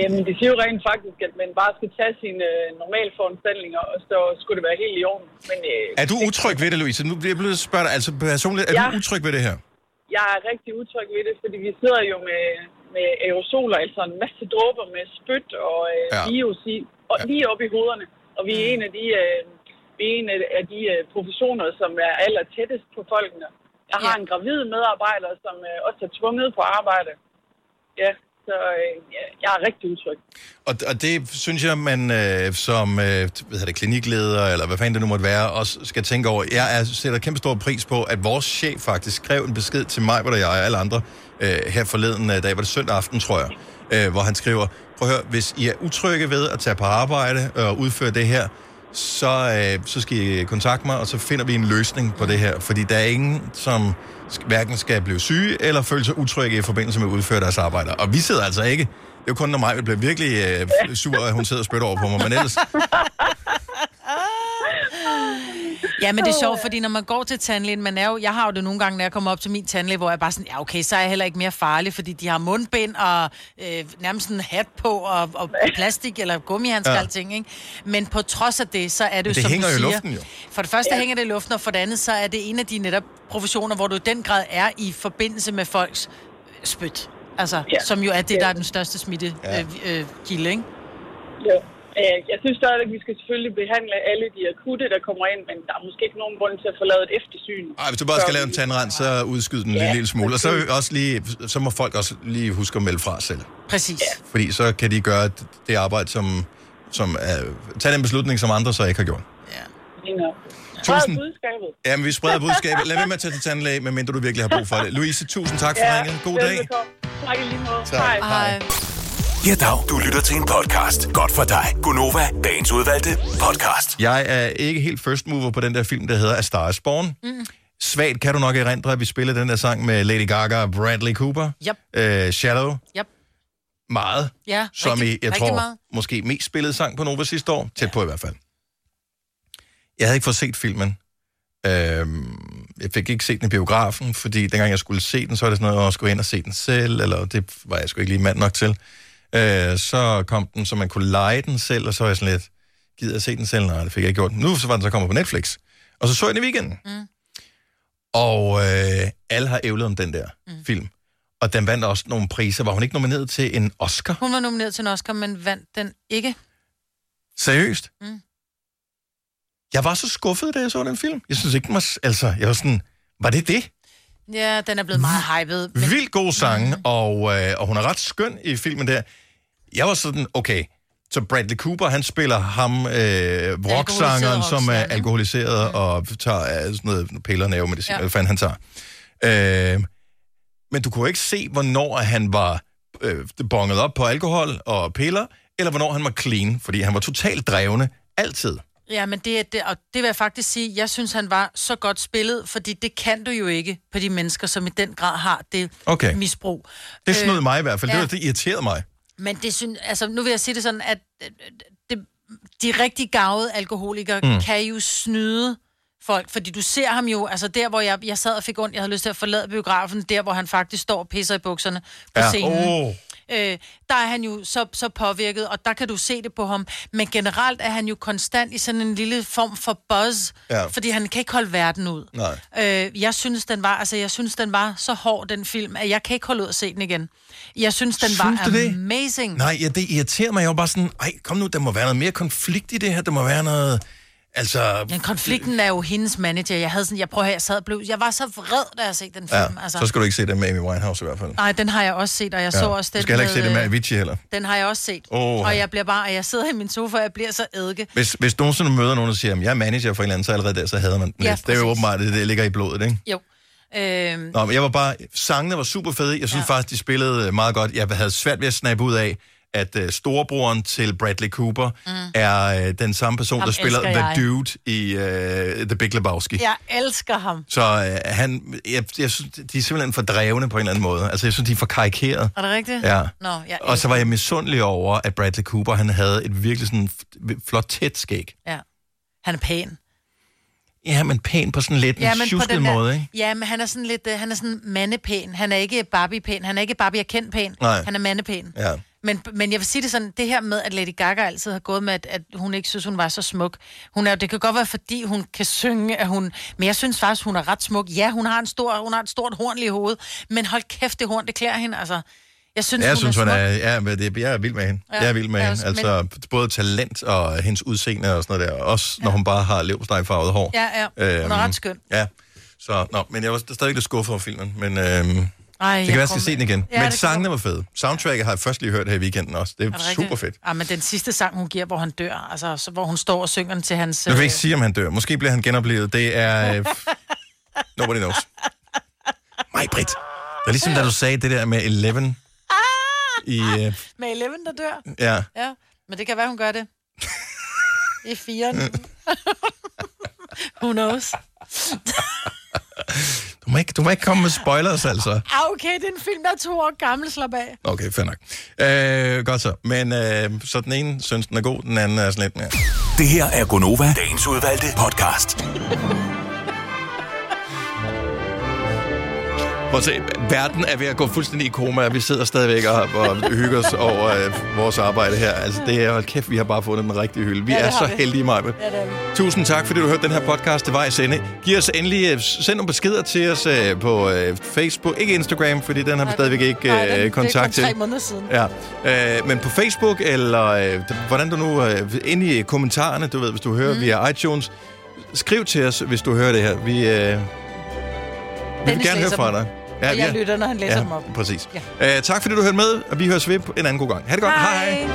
Jamen, det siger jo rent faktisk, at man bare skal tage sine øh, normale foranstaltninger, og så skulle det være helt i orden. Men øh, Er du utryg ved det, Louise? Nu bliver jeg blevet spørgt dig, altså personligt, er Ja. du utryg ved det her? jeg er rigtig utryg ved det, fordi vi sidder jo med, med aerosoler, altså en masse dråber med spyt og øh, Ja. ja. virus i, og lige op i hovederne. Og vi er en af de, øh, vi er en af de øh, professioner, som er aller tættest på folkene. Jeg har en gravid medarbejder, som øh, også er tvunget på arbejde. Ja, så øh, ja, jeg er rigtig utryg. Og, og det synes jeg, man øh, som øh, hvad hedder det, klinikleder, eller hvad fanden det nu måtte være, også skal tænke over. Jeg er, sætter kæmpe stor pris på, at vores chef faktisk skrev en besked til mig, hvor der jeg og alle andre, øh, her forleden øh, dag, var det søndag aften, tror jeg, øh, hvor han skriver, prøv at høre, hvis I er utrygge ved at tage på arbejde øh, og udføre det her, så, øh, så skal I kontakte mig, og så finder vi en løsning på det her. Fordi der er ingen, som hverken skal blive syge eller føle sig utrygge i forbindelse med at udføre deres arbejde. Og vi sidder altså ikke. Det er jo kun, når mig bliver virkelig øh, sur, at hun sidder og spytter over på mig. Men ellers, Ja, men det er sjovt, fordi når man går til tandlægen, man er jo, jeg har jo det nogle gange, når jeg kommer op til min tandlæge, hvor jeg bare sådan, ja okay, så er jeg heller ikke mere farlig, fordi de har mundbind og øh, nærmest en hat på, og, og plastik eller gummihandsker Ja. ja. alting, ikke? Men på trods af det, så er det jo, det som hænger du jo i siger, luften, jo. For det første ja. hænger det i luften, og for det andet, så er det en af de netop professioner, hvor du i den grad er i forbindelse med folks spyt. Altså, Ja. ja. som jo er det, Ja. der er den største smitte Ja. øh, øh, kilde, ikke? Jo. Øh, Jeg synes stadig, at vi skal selvfølgelig behandle alle de akutte, der kommer ind, men der er måske ikke nogen grund til at få lavet et eftersyn. Ej, hvis du bare skal lave en tandrens, så udskyd den en Ja. lille smule. Og så, også lige, så må folk også lige huske at melde fra selv. Præcis. Ja. Fordi så kan de gøre det arbejde, som, som er, tage den beslutning, som andre så ikke har gjort. Tusind- budskabet. Jamen, vi spreder budskabet. Lad være med at tage til tandlæge, medmindre du virkelig har brug for det. Louise, tusind tak for ja, ringen. God dag. velbekomme. Tak i lige måde. Tak. Hej. Hej. Ja, dag. Du lytter til en podcast. Godt for dig. Gunova, dagens udvalgte podcast. Jeg er ikke helt first mover på den der film, der hedder A Star is Born. Mm. Svagt kan du nok erindre, at vi spillede den der sang med Lady Gaga og Bradley Cooper. Yep. Øh, Shallow. Yep. Meget. Ja, Som rigtig, i, jeg tror, meget. måske mest spillet sang på Nova sidste år. Tæt på i hvert fald. Jeg havde ikke fået set filmen. Øhm, jeg fik ikke set den i biografen, fordi dengang jeg skulle se den, så var det sådan noget, at jeg skulle ind og se den selv, eller det var jeg sgu ikke lige mand nok til. Øh, så kom den, så man kunne lege den selv, og så var jeg sådan lidt, gider jeg se den selv? Nej, det fik jeg ikke gjort. Nu så var den så kommet på Netflix. Og så så jeg den i weekenden. Mm. Og øh, alle har ævlet om den der mm. film. Og den vandt også nogle priser. Var hun ikke nomineret til en Oscar? Hun var nomineret til en Oscar, men vandt den ikke. Seriøst? Mm. Jeg var så skuffet, da jeg så den film. Jeg synes ikke, den var... s- Altså, jeg var sådan... Var det det? Ja, den er blevet meget hyped. Men... Vildt god sange, mm. og, øh, og hun er ret skøn i filmen der. Jeg var sådan, okay, så Bradley Cooper, han spiller ham, øh, rocksangeren, som er alkoholiseret mm. og tager øh, sådan noget piller, nervemedicin. Ja. hvad fanden han tager. Øh, men du kunne ikke se, hvornår han var øh, bonget op på alkohol og piller, eller hvornår han var clean, fordi han var totalt drevne altid. Ja, men det, det, og det vil jeg faktisk sige, jeg synes, han var så godt spillet, fordi det kan du jo ikke på de mennesker, som i den grad har det Okay. misbrug. Det snød mig i hvert fald. Øh, ja. Det, var, det irriterede mig. Men det synes, altså, nu vil jeg sige det sådan, at øh, det, de rigtig gavede alkoholikere Mm. kan jo snyde folk, fordi du ser ham jo, altså der, hvor jeg, jeg sad og fik ondt, jeg havde lyst til at forlade biografen, der, hvor han faktisk står og pisser i bukserne på Ja. scenen. Åh. Øh, der er han jo så, så påvirket, og der kan du se det på ham. Men generelt er han jo konstant i sådan en lille form for buzz, Ja. fordi han kan ikke holde verden ud. Nej. Øh, jeg synes, den var, altså, jeg synes, den var så hård, den film, at jeg kan ikke holde ud at se den igen. Jeg synes, den Synes var det? amazing. Nej, ja, det irriterer mig. Jeg var bare sådan, ej, kom nu, der må være noget mere konflikt i det her. Der må være noget... Altså... Men konflikten er jo hendes manager. Jeg havde sådan, jeg prøver jeg sad og blev, jeg var så vred, da jeg så den film. Ja, altså. så skal du ikke se det med Amy Winehouse i hvert fald. Nej, den har jeg også set, og jeg Ja. så også den Du skal heller ikke se det med øh, Avicii heller. Den har jeg også set. Åh. Og jeg bliver bare, og jeg sidder i min sofa, og jeg bliver så eddike. Hvis, hvis du nogensinde møder nogen, der siger, at jeg er manager for en eller anden, så allerede der, så hader man den Ja, lidt. Det er jo åbenbart, det, det ligger i blodet, ikke? Jo. Øhm, Nå, men jeg var bare... Sangene var super fede. Jeg synes ja. faktisk, de spillede meget godt. Jeg havde svært ved at snappe ud af, at uh, storebroren til Bradley Cooper mm. er uh, den samme person, Ham der spiller The jeg. Dude i uh, The Big Lebowski. jeg elsker ham. Så uh, han, jeg, jeg synes, de er simpelthen for drevne på en eller anden måde. Altså, jeg synes, de er for karikeret. Er det rigtigt? Ja. Nå, jeg Og så var jeg misundelig over, at Bradley Cooper, han havde et virkelig sådan flot tæt skæg. Ja. Han er pæn. Ja, men pæn på sådan lidt en Ja, den der, måde, ikke? Ja, men han er sådan lidt, uh, han er sådan mandepæn. Han er ikke Barbie-pæn. Han er ikke Barbie kendt pæn. Nej. Han er mandepæn. Ja. Men, men jeg vil sige det sådan, det her med, at Lady Gaga altid har gået med, at, at hun ikke synes, hun var så smuk. Hun er, det kan godt være, fordi hun kan synge, at hun... Men jeg synes faktisk, hun er ret smuk. Ja, hun har, en stor, hun har et stort horn i hovedet, men hold kæft, det horn, det klæder hende. Altså, jeg synes, jeg hun synes, er hun smuk. er, ja, men det, jeg er vild med hende. Ja, Ja, jeg er vild med jeg hende. Altså, både talent og hendes udseende og sådan noget der. Også når hun bare har leverpostejfarvet hår. Ja, ja. Hun er Øhm, ret skøn. Ja. Så, nå, men jeg var stadig lidt skuffet over filmen. Men øhm, Ej, det kan jeg skal se den igen. Ja, men sangene var fede. Soundtracket har jeg først lige hørt her i weekenden også. Det er, Er super fedt. Ja, men den sidste sang, hun giver, hvor han dør, altså, så, hvor hun står og synger den til hans... Jeg vil øh, ikke sige, om han dør. Måske bliver han genoplevet. Det er... Øh, nobody knows. Mig, Britt. Det er ligesom, da du sagde det der med Eleven. I, øh, Med Eleven, der dør. ja. Ja, men det kan være, hun gør det. I firen. Who knows? Du må, ikke, du må ikke komme med spoilers, altså. Ah, okay, det er en film, der er to år gammel, slap af. Okay, fair nok. Øh, godt så. Men øh, så den ene synes, den er god, den anden er sådan lidt mere. Det her er Gonova, dagens udvalgte podcast. Prøv at se, verden er ved at gå fuldstændig i koma, og vi sidder stadigvæk og, og hygger os over øh, vores arbejde her. Altså, det er hold kæft, vi har bare fundet den rigtige hylde. Vi Ja, er så vi. heldige, Maja. Ja. Tusind tak, fordi du hørte den her podcast. Det var i sende. Giv os endelig, øh, send nogle beskeder til os øh, på øh, Facebook. Ikke Instagram, fordi den har vi stadigvæk ikke Nej, den- øh, kontakt Det er til. tre måneder siden. Ja, øh, men på Facebook, eller øh, hvordan du nu, øh, ind i kommentarerne, du ved, hvis du hører mm. via iTunes, skriv til os, hvis du hører det her. Vi, øh, vi vil Dennis gerne høre fra dem. Dig. Og jeg vi- lytter, når han læser dem op. Præcis. Ja. Øh, tak fordi du hørte med, og vi høres ved på en anden god gang. Ha' det godt. Hej. hej.